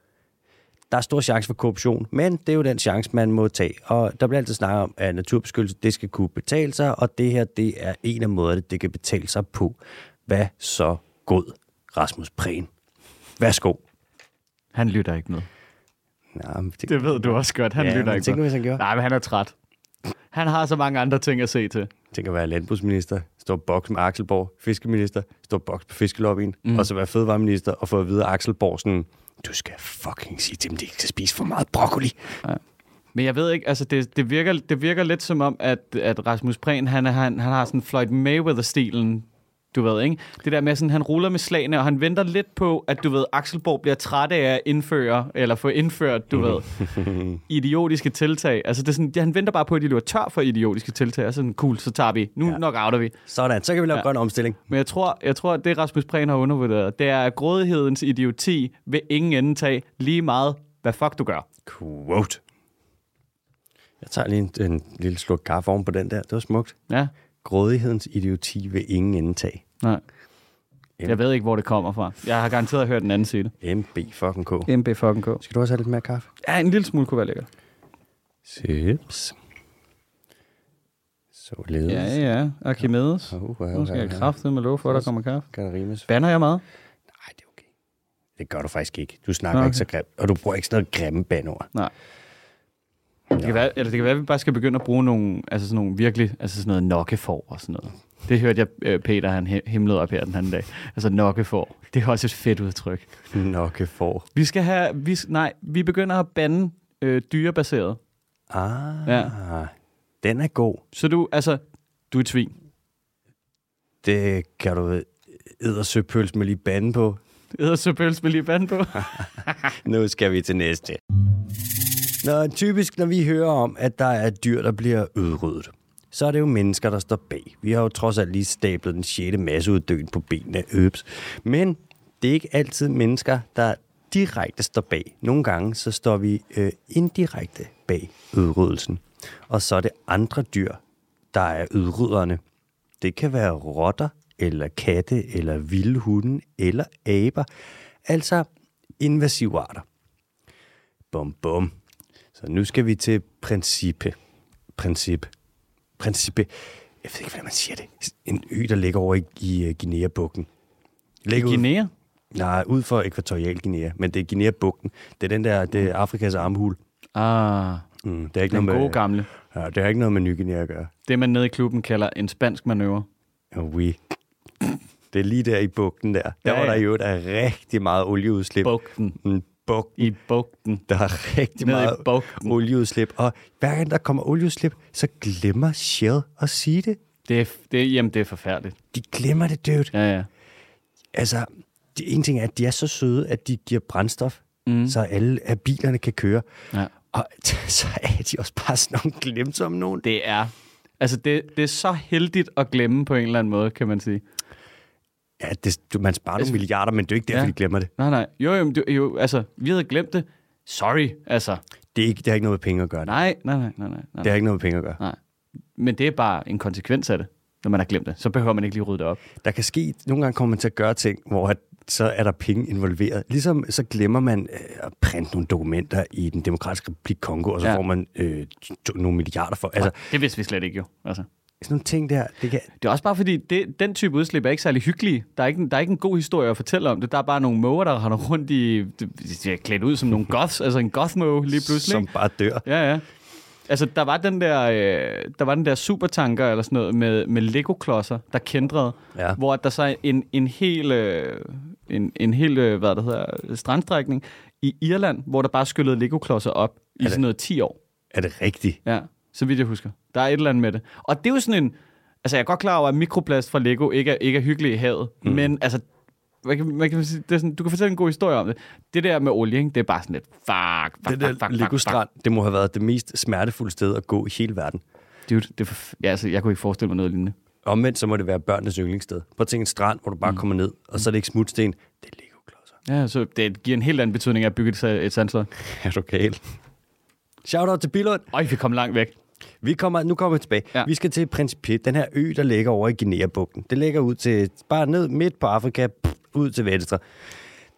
S1: der er stor chance for korruption, men det er jo den chance, man må tage. Og der bliver altid snakket om, at naturbeskyttelse, det skal kunne betale sig, og det her, det er en af måderne, det kan betale sig på. Hvad så god, Rasmus Prehn? Værsgo.
S2: Han lytter ikke noget.
S1: Nå, men det,
S2: Det ved du også godt. Han
S1: ja,
S2: lytter ikke
S1: tænk nu, hvis han gjorde.
S2: Nej, men han er træt. Han har så mange andre ting at se til.
S1: Tænk at være landbrugsminister, stå boks med Axelborg, fiskeminister, stå boks på fiskelobbyen, mm. og så være fødevareminister og få at vide Axelborg sådan, du skal fucking sige til dem, de ikke skal spise for meget broccoli.
S2: Men jeg ved ikke, altså det, det, virker, det virker lidt som om, at, at Rasmus Prehn, han, han, han har sådan Floyd Mayweather-stilen, du ved, ikke? Det der med sådan, han ruller med slagene, og han venter lidt på, at du ved, Axelborg bliver træt af at indføre, eller få indført, du ved, idiotiske tiltag. Altså det er sådan, han venter bare på, at de løber tør for idiotiske tiltag, og sådan, cool, så tager vi. Nu ja. Nok outer vi.
S1: Sådan, så kan vi lave
S2: Ja.
S1: grøn omstilling.
S2: Men jeg tror, jeg tror, at det Rasmus Prehn har undervurderet, det er, at grådighedens idioti vil ingen ende tage lige meget, hvad fuck du gør.
S1: Quote. Jeg tager lige en, en lille sluk kaffe oven på den der. Det var smukt.
S2: Ja,
S1: Grådighedens idioti vil ingen indtag.
S2: nej. Jeg ved ikke, hvor det kommer fra. Jeg har garanteret hørt den anden sige det.
S1: MB fucking K.
S2: MB fucking K.
S1: Skal du også have lidt mere kaffe?
S2: Ja, en lille smule kunne være lækkert.
S1: Sips. Således.
S2: Ja, ja. Archimedes.
S1: Uh, uh, uh,
S2: Nu skal jeg kraftet med lov for, at der kommer kaffe.
S1: Kan rimes?
S2: Banner jeg meget?
S1: Nej, det er okay. Det gør du faktisk ikke. Du snakker
S2: Okay.
S1: ikke så grimt, og du bruger ikke sådan noget grimme bandord.
S2: Nej. Det kan, være, eller det kan være, at vi bare skal begynde at bruge nogle, altså sådan nogle virkelig, altså sådan noget nokkefor og sådan noget. Det hørte jeg øh, Peter, han himlede op her den anden dag. Altså nokkefor. Det er også et fedt udtryk.
S1: Nokke for.
S2: Vi skal have, vi, nej, vi begynder at bande øh, dyrebaseret.
S1: Ah,
S2: Ja.
S1: den er god.
S2: Så du, altså, du er et svin.
S1: Det kan du ædersøpøls med lige bande på.
S2: Æder så pøls med lige bande på.
S1: Nu skal vi til næste. Når, typisk, når vi hører om, at der er dyr, der bliver udryddet, så er det jo mennesker, der står bag. Vi har jo trods alt lige stablet den 6. masseuddøen på benene. Øps. Men det er ikke altid mennesker, der direkte står bag. Nogle gange så står vi øh, indirekte bag udryddelsen. Og så er det andre dyr, der er udrydderne. Det kan være rotter, eller katte, eller vilde hunde, eller aber. Altså invasive arter. Bum, bum. Så nu skal vi til princippe. Princip. Princippe. Jeg ved ikke, hvordan man siger det. En ø, der ligger over i, i uh, Guinea-bugten. Ligger ud,
S2: Guinea?
S1: nej, ud for ekvatorial Guinea, men det er Guinea-bugten. Det er den der, det er Afrikas armhul.
S2: Ah,
S1: Mm, det, er ikke
S2: den
S1: noget
S2: gode
S1: med,
S2: gamle.
S1: ja, det har ikke noget med Ny Guinea at gøre.
S2: Det, man nede i klubben kalder en spansk manøvre.
S1: Oui. Det er lige der i bugten der. Der
S2: Ja,
S1: ja, var der jo der rigtig meget olieudslip.
S2: Bugten.
S1: Mm, bug.
S2: I bugten.
S1: Der er rigtig
S2: Nede i
S1: meget
S2: bugten.
S1: olieudslip. Og hver gang der kommer olieudslip, så glemmer Shell at sige det.
S2: Det er, det, jamen, det er forfærdeligt.
S1: De glemmer det, dude.
S2: Ja, ja.
S1: Altså, det, en ting er, at de er så søde, at de giver brændstof,
S2: Mm.
S1: så alle af bilerne kan køre.
S2: ja.
S1: Og så er de også bare sådan nogle glemsomme nogen.
S2: Det er, altså det, det er så heldigt at glemme på en eller anden måde, kan man sige.
S1: Ja, det, du, man sparer
S2: Altså-
S1: nogle milliarder, men det er jo ikke derfor,
S2: Ja.
S1: de glemmer det.
S2: Nej, nej. Jo, jo, det, jo, altså, vi havde glemt det. Sorry, altså.
S1: Det, er ikke, det har ikke noget med penge at gøre.
S2: Nej, nej, nej, nej, nej. nej.
S1: Det har ikke noget med penge at gøre.
S2: nej. Men det er bare en konsekvens af det, når man har glemt det. Så behøver man ikke lige rydde det op.
S1: Der kan ske, nogle gange kommer man til at gøre ting, hvor at, så er der penge involveret. Ligesom så glemmer man øh, at printe nogle dokumenter i den demokratiske republik Kongo, og så
S2: ja.
S1: får man øh, to, nogle milliarder for. Altså,
S2: Det vidste vi slet ikke jo. Altså.
S1: Sådan nogle ting der, det kan,
S2: Det er også bare fordi, det, den type udslip er ikke særlig hyggelige. Der er ikke, der er ikke en god historie at fortælle om det. Der er bare nogle måger, der render rundt i... De er klædt ud som nogle goths, altså en goth-måge lige pludselig.
S1: som bare dør.
S2: Ja, ja. Altså, der var den der, øh, der var den der supertanker eller sådan noget med, med Lego-klodser, der kendrede,
S1: Ja.
S2: hvor der så en, en hel, øh, en, en hel øh, hvad der hedder, strandstrækning i Irland, hvor der bare skyllede Lego-klodser op i
S1: det-
S2: sådan noget 10 år.
S1: Er det rigtigt?
S2: Ja, så vidt jeg husker. Der er et eller andet med det. Og det er jo sådan en... Altså, jeg er godt klar over, at mikroplast fra Lego ikke er, ikke er hyggelig i havet. Mm. Men altså, hvad kan, kan man sige? Det er sådan, du kan fortælle en god historie om det. Det der med olie, ikke? det er bare sådan lidt... Fuck, fuck,
S1: Det der
S2: fuck, fuck,
S1: Lego Strand, det må have været det mest smertefulde sted at gå i hele verden.
S2: Dude, det er for, ja, altså, jeg kunne ikke forestille mig noget lignende.
S1: Omvendt så må det være børnenes yndlingssted. Prøv at tænke en strand, hvor du bare mm. kommer ned, og så er det ikke smutsten, det er Lego-klodser.
S2: Ja, så det giver en helt anden betydning at bygge et, et sandslot.
S1: Er du gal? Shout-out til Billund.
S2: Øj, vi kom langt væk.
S1: Vi kommer, nu kommer vi tilbage.
S2: Ja.
S1: Vi skal til Principe, den her ø, der ligger over i Guinea-bugten. Det ligger ud til, bare ned midt på Afrika, pff, ud til venstre.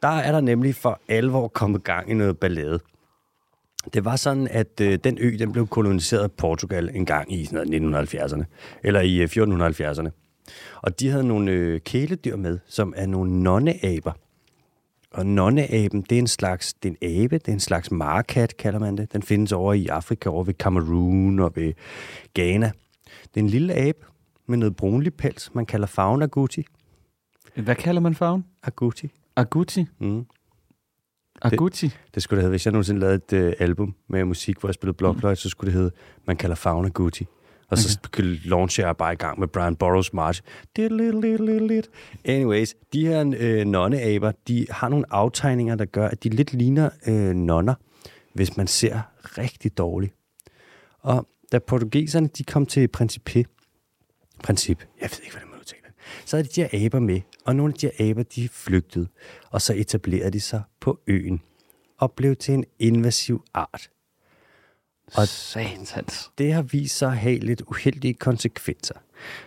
S1: Der er der nemlig for alvor kommet gang i noget ballade. Det var sådan, at øh, den ø, den blev koloniseret af Portugal en gang i sådan noget 1970'erne, eller i øh, 1470'erne. Og de havde nogle øh, kæledyr med, som er nogle nonneaber. Og nonneaben, det er en slags, det er en abe, det er en slags markat, kalder man det. Den findes over i Afrika, over ved Cameroon og ved Ghana. Det er en lille abe med noget brunlig pels, man kalder fauna agouti.
S2: Hvad kalder man farven?
S1: Agouti.
S2: Agouti.
S1: Mm.
S2: Agouti.
S1: Det skulle det hedde, hvis jeg nogensinde lavede et øh, album med musik, hvor jeg spillede blokfløjte, så skulle det hedde, man kalder fauna Gucci. Og så okay. launcher jeg bare i gang med Brian Burrows March. Anyways, de her øh, nonneaber, de har nogle aftegninger, der gør, at de lidt ligner øh, nonner, hvis man ser rigtig dårligt. Og da portugiserne, de kom til Principe, Princip, jeg ved ikke, hvordan man udtaler det, så havde de de her aber med, og nogle af de her aber, de flygtede, og så etablerede de sig på øen, og blev til en invasiv art.
S2: Og satans.
S1: Det har vist sig at have lidt uheldige konsekvenser.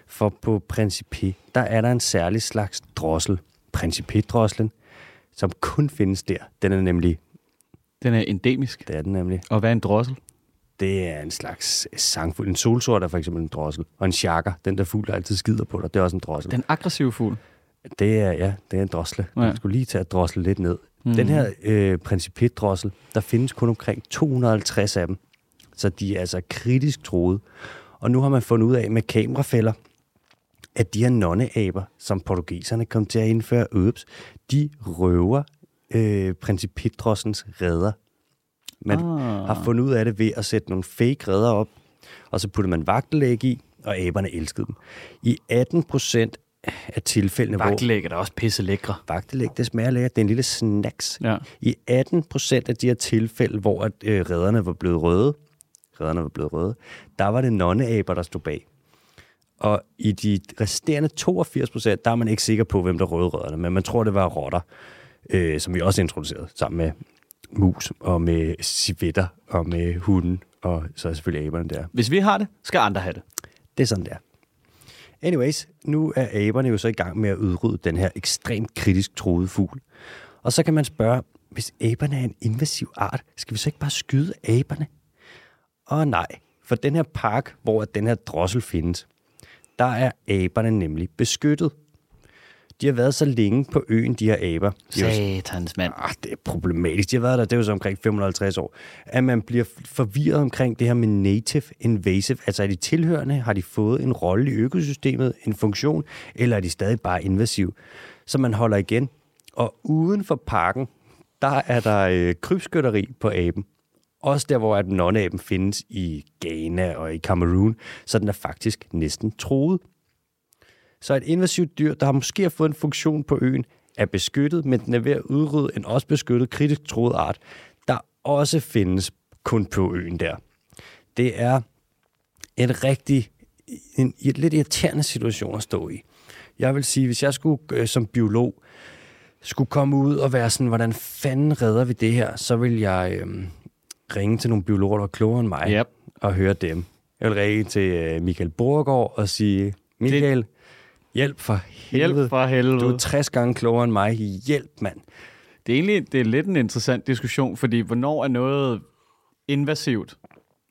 S1: For på Principe, der er der en særlig slags drossel, Principe-drosselen, som kun findes der. Den er nemlig,
S2: Den er endemisk.
S1: det er den nemlig,
S2: Og hvad er en drossel?
S1: det er en slags sangfugl. En solsort er for eksempel en drossel. Og en chakker, den der fugl, der altid skider på dig, det er også en drossel.
S2: Den aggressive fugl.
S1: Det er, ja, det er en drosle.
S2: Ja.
S1: Du skulle lige tage at drosle lidt ned. Mm. Den her øh, principetdrossel, der findes kun omkring 250 af dem. Så de er altså kritisk troede. Og nu har man fundet ud af med kamerafælder, at de her nonneaber, som portugiserne kom til at indføre, øbs, de røver øh, principetdrossens redder. Man
S2: Ah.
S1: har fundet ud af det ved at sætte nogle fake redder op, og så putter man vagtelæg i, og aberne elskede dem. I 18 procent af tilfældene, hvor
S2: Vagtlæg er da også pisse lækre.
S1: vagtelæg, det smager lækkert, det er en lille snacks.
S2: Ja.
S1: I 18 procent af de her tilfælde, hvor at, øh, redderne var blevet røde, redderne var blevet røde, der var det nonneaber, der stod bag. Og i de resterende 82 procent, der er man ikke sikker på, hvem der røde redderne, men man tror, det var rotter, øh, som vi også introducerede sammen med mus og med civetter og med hunden, og så er selvfølgelig aberne der.
S2: Hvis vi har det, skal andre have det.
S1: Det er sådan, der. Anyways, nu er aberne jo så i gang med at udrydde den her ekstremt kritisk troede fugl. Og så kan man spørge, hvis aberne er en invasiv art, skal vi så ikke bare skyde aberne? Og nej, for den her park, hvor den her drossel findes, der er aberne nemlig beskyttet. De har været så længe på øen, de her aber. De jo
S2: Satans mand.
S1: Ah, det er problematisk. De har været der, det er jo så omkring 550 år. At man bliver forvirret omkring det her med native invasive. Altså er de tilhørende? Har de fået en rolle i økosystemet, en funktion? Eller er de stadig bare invasiv? Så man holder igen. Og uden for parken, der er der øh, krybskytteri på aben. Også der, hvor at nonneaben findes i Ghana og i Cameroon. Så den er faktisk næsten troet. Så et invasivt dyr, der har måske har fået en funktion på øen, er beskyttet, men den er ved at udrydde en også beskyttet kritisk troet art, der også findes kun på øen der. Det er en rigtig, en, en lidt irriterende situation at stå i. Jeg vil sige, hvis jeg skulle øh, som biolog skulle komme ud og være sådan, hvordan fanden redder vi det her, så vil jeg øh, ringe til nogle biologer, der er klogere end mig,
S2: Yep.
S1: og høre dem. Jeg vil ringe til øh, Michael Borgård og sige, Michael, hjælp for helvede.
S2: Hjælp for helvede.
S1: Du er 60 gange klogere end mig. Hjælp, mand.
S2: Det er egentlig det er lidt en interessant diskussion, fordi hvornår er noget invasivt,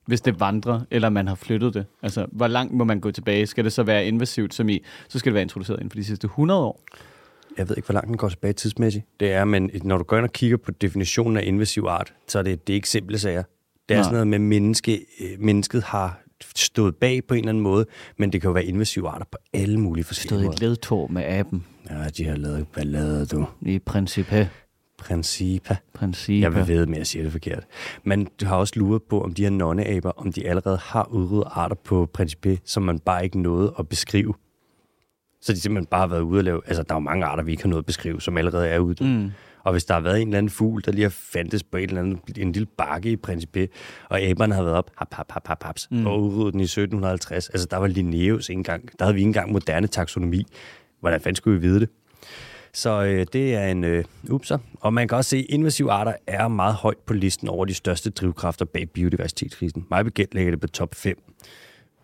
S2: hvis det vandrer, eller man har flyttet det? Altså, hvor langt må man gå tilbage? Skal det så være invasivt, som i, så skal det være introduceret inden for de sidste 100 år?
S1: Jeg ved ikke, hvor langt den går tilbage tidsmæssigt. Det er, men når du går ind og kigger på definitionen af invasiv art, så er det, det er ikke simple sager. Det er
S2: Nej.
S1: sådan noget med, menneske, øh, mennesket har stået bag på en eller anden måde, men det kan jo være invasive arter på alle mulige forskellige
S2: Stod i
S1: måder.
S2: et ledtog med aben
S1: Ja, de har lavet ballade, du.
S2: i princippe.
S1: Princippa.
S2: princippe.
S1: Jeg vil ved med, at jeg siger det forkert. Men du har også luret på, om de her nonneaber, om de allerede har udryddet arter på Principe, som man bare ikke nåede at beskrive. Så de simpelthen bare har været ude at lave... Altså, der er jo mange arter, vi ikke har nået at beskrive, som allerede er ude.
S2: Mm.
S1: Og hvis der har været en eller anden fugl, der lige har fandtes på en eller anden, en lille bakke i Principe, og aberne har været op, hap, hap, hap, hap, haps, mm. og udryddet den i 1750. Altså, der var Linnaeus engang. Der havde vi ikke engang moderne taksonomi. Hvordan fanden skulle vi vide det? Så øh, det er en øh, upser. Og man kan også se, at invasive arter er meget højt på listen over de største drivkræfter bag biodiversitetskrisen. Mig bekendt ligger det på top 5.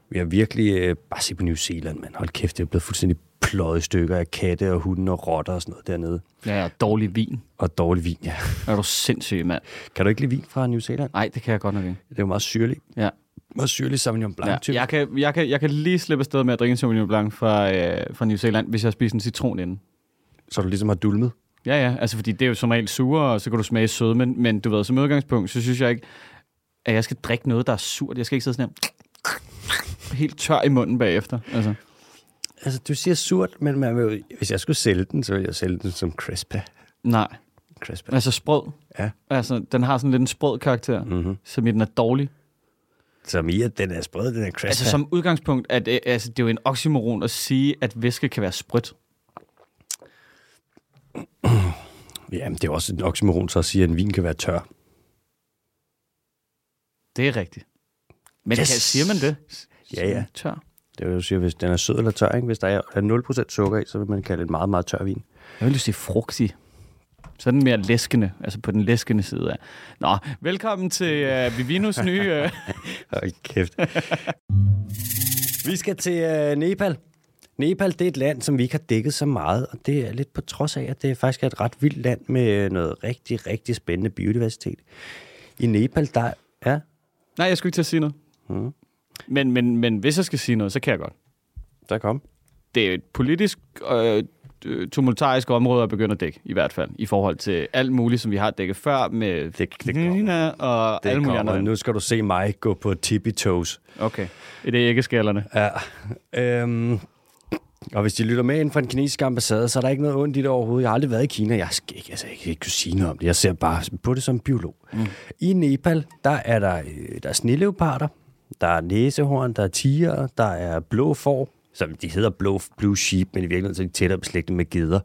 S1: Vi har virkelig øh, bare se på New Zealand, man. Hold kæft, det er blevet fuldstændig pløjet stykker af katte og hunde og rotter og sådan noget dernede.
S2: Ja, og dårlig vin.
S1: Og dårlig vin, ja.
S2: Er du sindssyg, mand?
S1: Kan du ikke lide vin fra New Zealand?
S2: Nej, det kan jeg godt nok ikke.
S1: Det er jo meget syrligt.
S2: Ja.
S1: Meget syrlig Sauvignon Blanc.
S2: Ja,
S1: type.
S2: jeg, kan, jeg, kan, jeg kan lige slippe afsted med at drikke en Sauvignon Blanc fra, øh, fra New Zealand, hvis jeg spiser en citron inden.
S1: Så du ligesom har dulmet.
S2: Ja, ja, altså fordi det er jo som regel sure, og så kan du smage søde, men, men du ved, som udgangspunkt, så synes jeg ikke, at jeg skal drikke noget, der er surt. Jeg skal ikke sidde sådan her, helt tør i munden bagefter. Altså.
S1: Altså, du siger surt, men man vil, hvis jeg skulle sælge den, så ville jeg sælge den som crispa.
S2: Nej,
S1: crispa.
S2: altså sprød.
S1: Ja.
S2: Altså, den har sådan lidt en sprød karakter,
S1: Mm-hmm.
S2: som i den er dårlig.
S1: Som i, at den er sprød, den er crispa.
S2: Altså som udgangspunkt, at, øh, altså, det er jo en oxymoron at sige, at væske kan være sprødt.
S1: Jamen, det er jo også en oxymoron så at sige, at en vin kan være tør.
S2: Det er rigtigt. Men
S1: yes.
S2: kan, siger man det?
S1: Ja, ja.
S2: Tør.
S1: Det er jo, siger, hvis den er sød eller tør, ikke? Hvis der er er 0% sukker i, så vil man kalde det en meget, meget tør vin.
S2: Jeg vil jo sige frugtig. Så er den mere læskende, altså på den læskende side af. Nå, velkommen til uh, Vivinos nye... Uh,
S1: Hold kæft. vi skal til uh, Nepal. Nepal, det er et land, som vi ikke har dækket så meget, og det er lidt på trods af, at det faktisk er et ret vildt land med noget rigtig, rigtig spændende biodiversitet. I Nepal, der er...
S2: nej, jeg skulle ikke til at sige noget.
S1: Mm.
S2: Men, men, men hvis jeg skal sige noget, så kan jeg godt.
S1: Der kom.
S2: Det er et politisk øh, øh, tumultariske områder begynder at dække, i hvert fald, i forhold til alt muligt, som vi har dækket før med
S1: Det- det
S2: Kina og
S1: Det
S2: alle mulige andre.
S1: Nu skal du se mig gå på tippy toes.
S2: Okay, det er ikke skallerne.
S1: Ja. Øhm, og hvis de lytter med inden for den kinesiske ambassade, så er der ikke noget ondt i det overhovedet. Jeg har aldrig været i Kina. Jeg skal ikke, altså, jeg kan ikke kunne sige noget om det. Jeg ser bare på det som biolog. Mm. I Nepal, der er der, øh, der er sneleoparder, der er næsehorn, der er tiger, der er blå får, som de hedder blå, blue sheep, men i virkeligheden så er de tættere beslægtet med geder.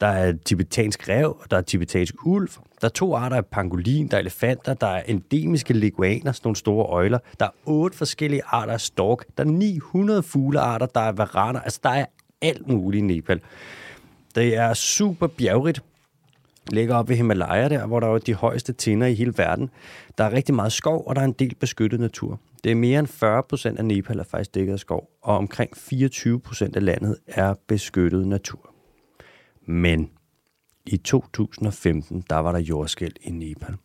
S1: Der er tibetansk rev, og der er tibetansk ulv. Der er to arter af pangolin, der er elefanter, der er endemiske leguaner, sådan nogle store øjler. Der er otte forskellige arter af stork. Der er 900 fuglearter, der er varaner. Altså, der er alt muligt i Nepal. Det er super bjergrigt. Ligger op ved Himalaya der, hvor der er de højeste tinder i hele verden. Der er rigtig meget skov, og der er en del beskyttet natur. Det er mere end 40 procent af Nepal er faktisk dækket af skov, og omkring 24 procent af landet er beskyttet natur. Men i 2015, der var der jordskæld i Nepal.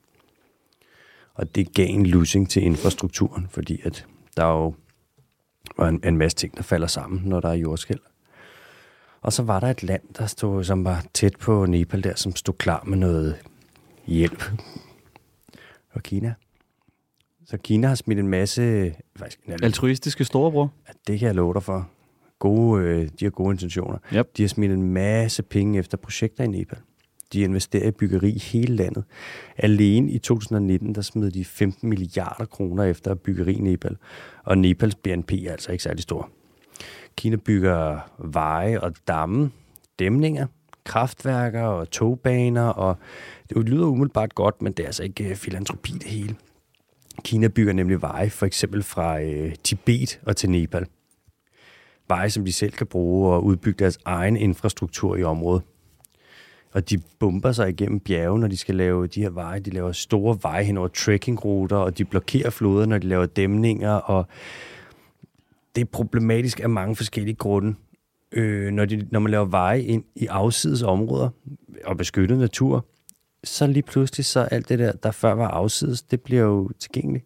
S1: Og det gav en losing til infrastrukturen, fordi at der jo var en, en masse ting, der falder sammen, når der er jordskæld. Og så var der et land, der stod, som var tæt på Nepal der, som stod klar med noget hjælp. Og Kina. Så Kina har smidt en masse... Faktisk,
S2: Altruistiske storebror.
S1: det kan jeg love dig for. Gode, øh, de har gode intentioner.
S2: Yep.
S1: De har smidt en masse penge efter projekter i Nepal. De investerer i byggeri i hele landet. Alene i 2019, der smed de 15 milliarder kroner efter byggeri i Nepal. Og Nepals BNP er altså ikke særlig stor. Kina bygger veje og damme, dæmninger, kraftværker og togbaner, og det lyder umiddelbart godt, men det er altså ikke øh, filantropi det hele. Kina bygger nemlig veje, for eksempel fra øh, Tibet og til Nepal. Veje, som de selv kan bruge og udbygge deres egen infrastruktur i området. Og de bomber sig igennem bjerge, når de skal lave de her veje. De laver store veje hen over trekkingruter, og de blokerer floder, når de laver dæmninger. Og det er problematisk af mange forskellige grunde. Øh, når, de, når man laver veje ind i afsides områder og beskyttet natur, så lige pludselig så alt det der, der før var afsides, det bliver jo tilgængeligt.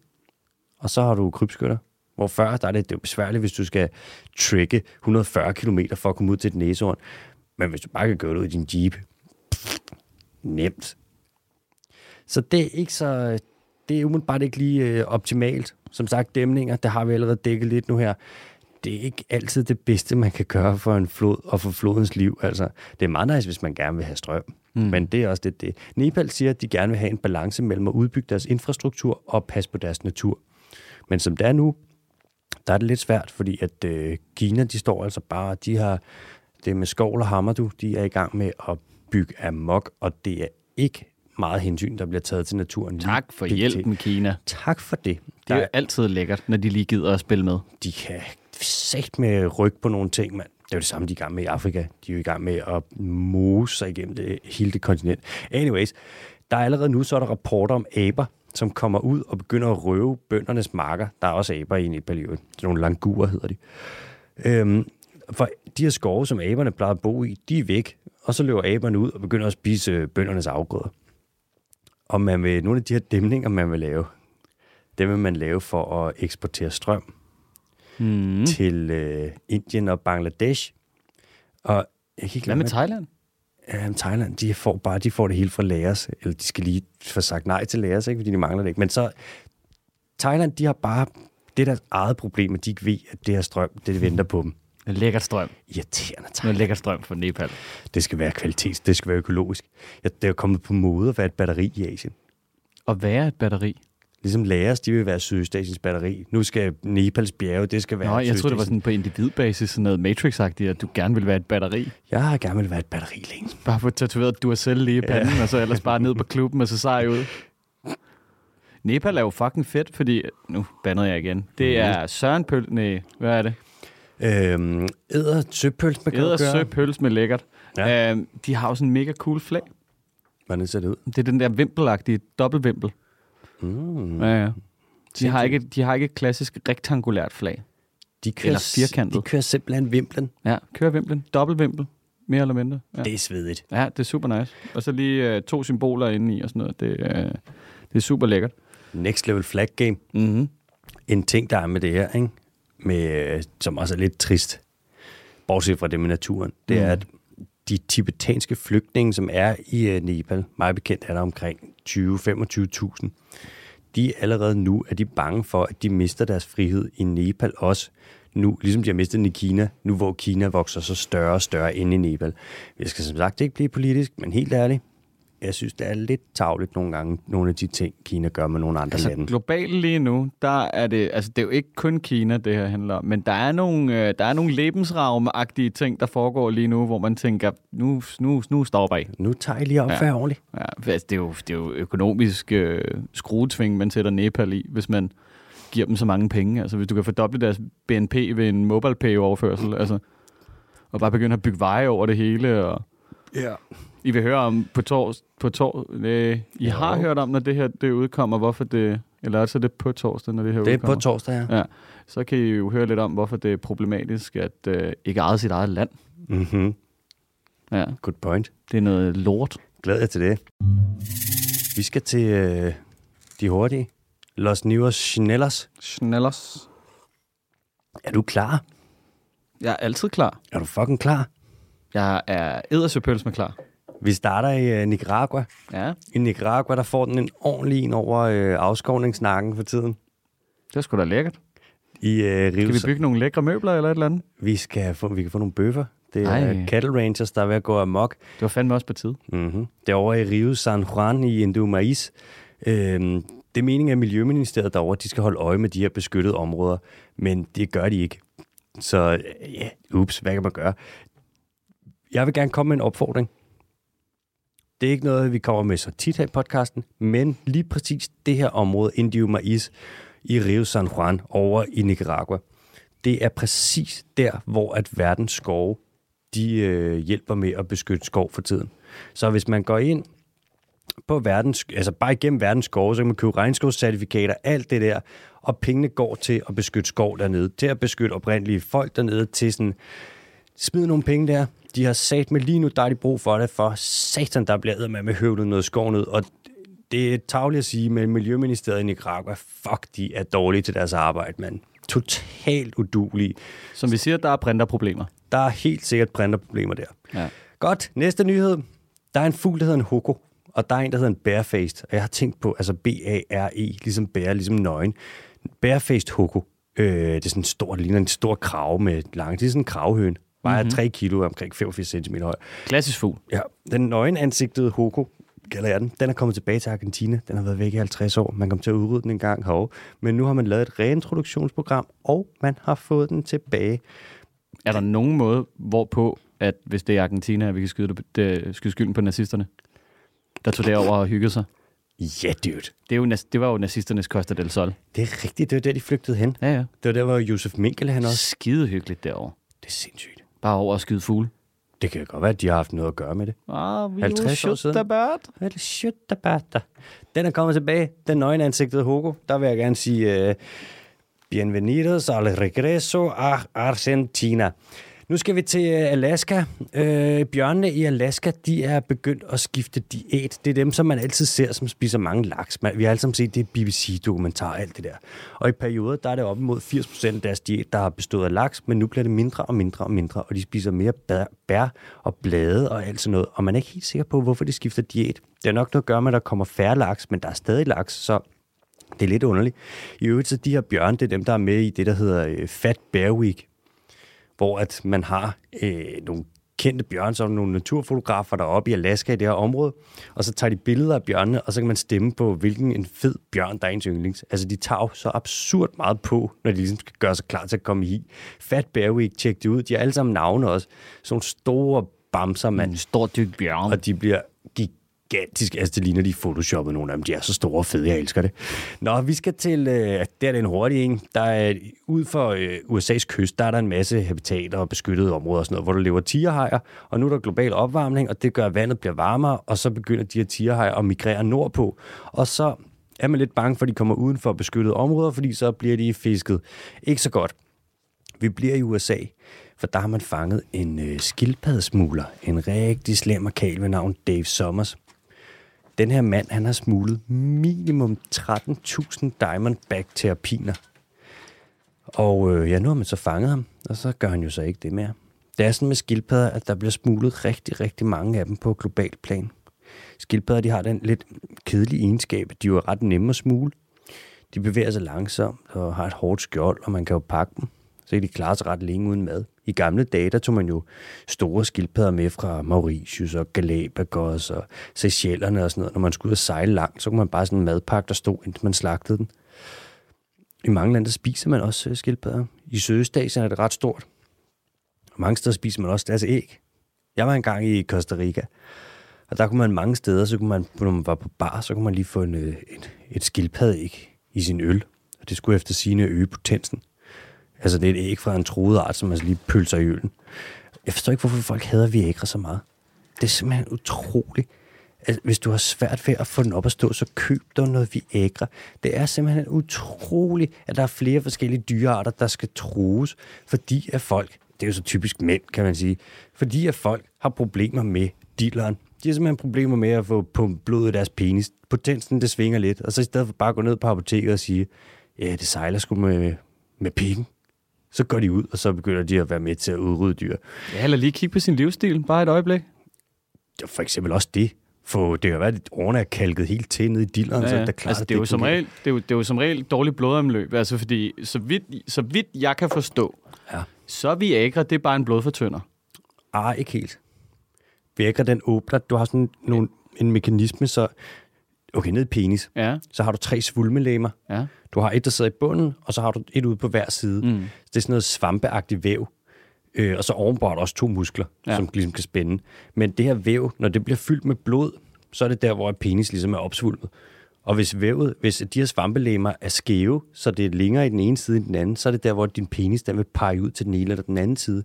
S1: Og så har du krybskytter. Hvor før, der er det, det er jo besværligt, hvis du skal trække 140 km for at komme ud til et næsehorn. Men hvis du bare kan gøre det ud i din jeep, pff, nemt. Så det er ikke så, det er umiddelbart ikke lige øh, optimalt. Som sagt, dæmninger, det har vi allerede dækket lidt nu her. Det er ikke altid det bedste, man kan gøre for en flod og for flodens liv. Altså, det er meget nice, hvis man gerne vil have strøm. Mm. Men det er også det, det. Nepal siger, at de gerne vil have en balance mellem at udbygge deres infrastruktur og passe på deres natur. Men som det er nu, der er det lidt svært, fordi at øh, Kina, de står altså bare, de har det med skovl og hammer, du, de er i gang med at bygge amok, og det er ikke meget hensyn, der bliver taget til naturen. lige
S2: Tak for
S1: pt.
S2: hjælpen, Kina.
S1: Tak for det.
S2: Det er
S1: Der,
S2: altid lækkert, når de lige gider at spille med.
S1: de kan sætte med ryg på nogle ting, mand. Det er jo det samme, de er i gang med i Afrika. De er jo i gang med at mose sig igennem det, hele det kontinent. Anyways, der er allerede nu, så er der rapporter om aber, som kommer ud og begynder at røve bøndernes marker. Der er også aber i Nepal, i nogle languer hedder de. Øhm, for de her skove, som aberne plejer at bo i, de er væk. Og så løber aberne ud og begynder at spise øh, bøndernes afgrøder. Og man vil, nogle af de her dæmninger, man vil lave, dem vil man lave for at eksportere strøm
S2: Mm.
S1: til øh, Indien og Bangladesh. Og jeg kan ikke
S2: Hvad med
S1: være-
S2: Thailand?
S1: Ja, Thailand, de får bare de får det hele fra Laos, eller de skal lige få sagt nej til Laos, ikke, fordi de mangler det ikke. Men så, Thailand, de har bare, det er deres eget problem, at de ikke ved, at det her strøm, det, det venter på dem.
S2: Lækkert strøm.
S1: Irriterende
S2: Noget
S1: Thailand.
S2: lækkert strøm fra Nepal.
S1: Det skal være kvalitet, det skal være økologisk. Ja, det er kommet på mode at være et batteri i Asien.
S2: Og være et batteri.
S1: Ligesom Laos, de vil være Sydøstasiens batteri. Nu skal Nepals bjerge, det skal være
S2: Nå, jeg troede, det var sådan på individbasis, sådan noget Matrix-agtigt, at du gerne vil være et batteri.
S1: Jeg har gerne vil være et batteri længe.
S2: Bare få tatoveret du selv lige i panden, ja. og så ellers bare ned på klubben, og så sej ud. Nepal er jo fucking fedt, fordi... Nu bandede jeg igen. Det er sørenpøl... Nej, hvad er det?
S1: Øhm, æder søpøls, jo
S2: Æder søpøls med lækkert.
S1: Ja.
S2: Øhm, de har jo sådan en mega cool flag.
S1: Hvordan ser det ud?
S2: Det er den der vimpelagtige dobbeltvimpel.
S1: Mm.
S2: Ja, ja. De har, ikke, de har ikke et klassisk rektangulært flag.
S1: De kører,
S2: Eller firkantet.
S1: De kører simpelthen vimplen.
S2: Ja, kører vimplen. Dobbeltvimpel. Mere eller mindre. Ja.
S1: Det er svedigt.
S2: Ja, det er super nice. Og så lige øh, to symboler inde i og sådan noget. Det, øh, det er super lækkert.
S1: Next level flag game.
S2: Mm-hmm.
S1: En ting, der er med det her, ikke? Med, øh, som også er lidt trist, bortset fra det med naturen, det
S2: Mm.
S1: er, at de tibetanske flygtninge, som er i øh, Nepal, meget bekendt er der omkring 20-25.000, de er allerede nu er de bange for, at de mister deres frihed i Nepal også nu, ligesom de har mistet den i Kina, nu hvor Kina vokser så større og større inde i Nepal. Jeg skal som sagt ikke blive politisk, men helt ærligt, jeg synes, det er lidt tavligt nogle gange, nogle af de ting, Kina gør med nogle andre
S2: Altså
S1: lande.
S2: globalt lige nu, der er det, altså det er jo ikke kun Kina, det her handler om, men der er nogle, øh, der er nogle lebensraum-agtige ting, der foregår lige nu, hvor man tænker, nu, nu, nu stopper I.
S1: Nu tager I lige op
S2: Ja.
S1: ordentligt.
S2: Ja, altså, det, er jo, det er jo økonomisk øh, skruetving, man sætter Nepal i, hvis man giver dem så mange penge. Altså hvis du kan fordoble deres BNP ved en mobile pay overførsel, altså, og bare begynde at bygge veje over det hele. Og
S1: Ja.
S2: I vil høre om på tors, på tor, øh, I
S1: Jo.
S2: har hørt om, når det her det udkommer, hvorfor det, eller også er det på torsdag, når det her
S1: Det er
S2: udkommer.
S1: på torsdag, ja.
S2: Ja, så kan I jo høre lidt om, hvorfor det er problematisk at øh, ikke eje sit eget land.
S1: Mm-hmm.
S2: Ja,
S1: Good point.
S2: det er noget lort.
S1: Glæder jeg til det. Vi skal til øh, de hurtige. Los Nivers Schnellers.
S2: Schnellers.
S1: Er du klar?
S2: Jeg er altid klar.
S1: Er du fucking klar?
S2: Jeg er eddersøpøls med klar.
S1: Vi starter i øh, Nicaragua.
S2: Ja,
S1: I Nicaragua, der får den en ordentlig en over øh, afskovningsnakken for tiden.
S2: det er sgu da lækkert.
S1: I øh,
S2: Kan vi
S1: Rives.
S2: bygge nogle lækre møbler eller et eller andet?
S1: Vi, skal få, vi kan få nogle bøffer. Det er
S2: Ej.
S1: Cattle Rangers, der er ved at gå amok.
S2: Det var fandme også på tide.
S1: Mm-hmm. Det er over i Rio San Juan i Indumais. Øhm, det er meningen, at Miljøministeriet derovre, de skal holde øje med de her beskyttede områder, men det gør de ikke. Så ja, ups, hvad kan man gøre? Jeg vil gerne komme med en opfordring. Det er ikke noget, vi kommer med så tit her i podcasten, men lige præcis det her område, Indio Maiz, i Rio San Juan over i Nicaragua, det er præcis der, hvor at verdens skove, de øh, hjælper med at beskytte skov for tiden. Så hvis man går ind på verdens, altså bare igennem verdens skove, så kan man købe regnskovscertifikater, alt det der, og pengene går til at beskytte skov dernede, til at beskytte oprindelige folk dernede, til sådan, smid nogle penge der. De har sat med lige nu, der er de brug for det, for satan, der bliver med med høvlet noget skov ned, og det er tageligt at sige, men Miljøministeriet i Nicaragua, fuck, de er dårlige til deres arbejde, mand. Totalt udulige.
S2: Som vi siger, der er printerproblemer.
S1: Der er helt sikkert printerproblemer der.
S2: Ja.
S1: Godt, næste nyhed. Der er en fugl, der hedder en hoko, og der er en, der hedder en barefaced. Og jeg har tænkt på, altså B-A-R-E, ligesom bære, ligesom nøgen. Barefaced hoko. Øh, det er sådan en stor, det ligner en stor krave med lang, det er sådan en kravhøn. Vejer mm-hmm. 3 kilo omkring 85 cm høj.
S2: Klassisk fugl.
S1: Ja, den nøgenansigtede hoko, kalder jeg den, den er kommet tilbage til Argentina. Den har været væk i 50 år. Man kom til at udrydde den en gang herovre. Men nu har man lavet et reintroduktionsprogram, og man har fået den tilbage.
S2: Er der nogen måde, hvorpå, at hvis det er Argentina, at vi kan skyde, det, det, skyde skylden på nazisterne, der tog derover og hyggede sig?
S1: Ja, dude.
S2: Det, er jo, det var jo nazisternes Costa del Sol.
S1: Det er rigtigt, det var der, de flygtede hen.
S2: Ja, ja.
S1: Det var der, hvor Josef Minkel han også.
S2: Skide hyggeligt derovre.
S1: Det er sindssygt.
S2: Bare over at skyde fugle.
S1: Det kan godt være, at de har haft noget at gøre med det.
S2: Ah, vi
S1: 50 år siden. Er det shit, der bare der? Den er kommet tilbage. Den nøgenansigtede Hugo. Der vil jeg gerne sige... Uh, Bienvenidos al regreso a Argentina. Nu skal vi til øh, Alaska. Øh, bjørnene i Alaska, de er begyndt at skifte diæt. Det er dem, som man altid ser, som spiser mange laks. Man, vi har alle sammen set det BBC-dokumentar, alt det der. Og i perioder, der er det op imod 80% af deres diæt, der har bestået af laks, men nu bliver det mindre og mindre og mindre, og de spiser mere bær, og blade og alt sådan noget. Og man er ikke helt sikker på, hvorfor de skifter diæt. Det er nok noget at gøre med, at der kommer færre laks, men der er stadig laks, så det er lidt underligt. I øvrigt, så de her bjørn, det er dem, der er med i det, der hedder øh, Fat Bear Week, hvor at man har øh, nogle kendte bjørn, som nogle naturfotografer, der er oppe i Alaska i det her område, og så tager de billeder af bjørnene, og så kan man stemme på, hvilken en fed bjørn, der er ens yndlings. Altså, de tager jo så absurd meget på, når de ligesom skal gøre sig klar til at komme i. Fat Bear Week, tjek det ud. De har alle sammen navne også. Sådan nogle store bamser, mand.
S2: En stor dyk bjørn.
S1: Og de bliver gigantisk. Altså, det ligner, de photoshoppet nogle af dem. De er så store og fede, jeg elsker det. Nå, vi skal til, øh, der er den hurtige, ikke? Der er, ud for øh, USA's kyst, der er der en masse habitater og beskyttede områder og sådan noget, hvor der lever tigerhajer. Og nu er der global opvarmning, og det gør, at vandet bliver varmere, og så begynder de her tigerhajer at migrere nordpå. Og så er man lidt bange for, at de kommer uden for beskyttede områder, fordi så bliver de fisket. Ikke så godt. Vi bliver i USA, for der har man fanget en øh, skildpaddesmugler, en rigtig slem kal ved navn Dave Sommers. Den her mand, han har smuglet minimum 13.000 diamondback terapiner. Og øh, ja, nu har man så fanget ham, og så gør han jo så ikke det mere. Det er sådan med skildpadder, at der bliver smuglet rigtig, rigtig mange af dem på global plan. Skildpadder, de har den lidt kedelige egenskab, at de jo er ret nemme at smule. De bevæger sig langsomt og har et hårdt skjold, og man kan jo pakke dem. Så kan de klare sig ret længe uden mad. I gamle dage, der tog man jo store skildpadder med fra Mauritius og Galapagos og Seychellerne og sådan noget. Når man skulle ud og sejle langt, så kunne man bare sådan en madpakke, der stod, indtil man slagtede den. I mange lande der spiser man også øh, skildpadder. I Sydøstasien er det ret stort. Mange steder spiser man også deres æg. Jeg var engang i Costa Rica, og der kunne man mange steder, så kunne man, når man var på bar, så kunne man lige få en, en, et, et skildpaddeæg i sin øl. Og det skulle efter sine øge potensen. Altså, det er ikke fra en truet art, som man lige pølser i ølen. Jeg forstår ikke, hvorfor folk hader Viagra så meget. Det er simpelthen utroligt. Altså, hvis du har svært ved at få den op at stå, så køb dig noget Viagra. Det er simpelthen utroligt, at der er flere forskellige dyrearter, der skal trues, fordi at folk, det er jo så typisk mænd, kan man sige, fordi at folk har problemer med dilleren. De har simpelthen problemer med at få pumpet blod i deres penis. Potensen, det svinger lidt. Og så i stedet for bare at gå ned på apoteket og sige, ja, det sejler sgu med, med pikken. Så går de ud, og så begynder de at være med til at udrydde dyr.
S2: Ja, eller lige kigge på sin livsstil, bare et øjeblik.
S1: Det for eksempel også det. For det har været, at årene er kalket helt til ned i dilleren, ja, så er det klart,
S2: altså, det, er jo som regel, det, er jo, det er jo som regel dårligt blodomløb, altså fordi, så vidt, så vidt jeg kan forstå,
S1: Ja.
S2: så er Viagra, det er bare en blodfortynder.
S1: Ah, ikke helt. Viagra, den åbner, du har sådan nogle, en mekanisme, så... Okay, ned i penis,
S2: Ja,
S1: så har du tre svulmelæmer.
S2: ja.
S1: Du har et, der sidder i bunden, og så har du et ude på hver side. Mm. Det er sådan noget svampeagtigt væv. Øh, og så ovenpå har du også to muskler,
S2: Ja.
S1: som ligesom kan spænde. Men det her væv, når det bliver fyldt med blod, så er det der, hvor penis ligesom er opsvulmet. Og hvis vævet, hvis de her svampelæmer er skæve, så det er længere i den ene side end den anden, så er det der, hvor din penis den vil pege ud til den ene eller den anden side. Det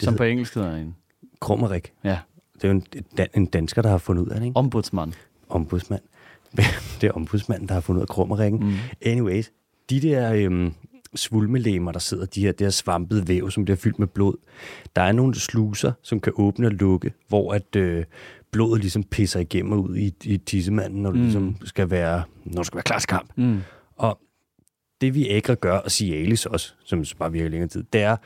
S2: Som
S1: hedder
S2: på engelsk hedder en.
S1: krummerik.
S2: Ja,
S1: Det er jo en, en dansker, der har fundet ud af det, ikke?
S2: ombudsmand.
S1: Ombudsmand. Det er ombudsmanden, der har fundet ud af krummerikken. Mm. Anyways, de der øhm, svulmelæmer, der sidder, de her, det her svampede væv, som bliver fyldt med blod, der er nogle sluser, som kan åbne og lukke, hvor at øh, blodet ligesom pisser igennem og ud i, i tissemanden, når mm. ligesom skal være, når du skal være klar til kamp.
S2: Mm.
S1: Og det vi ikke gør, og Cialis også, som bare virker længere tid, det er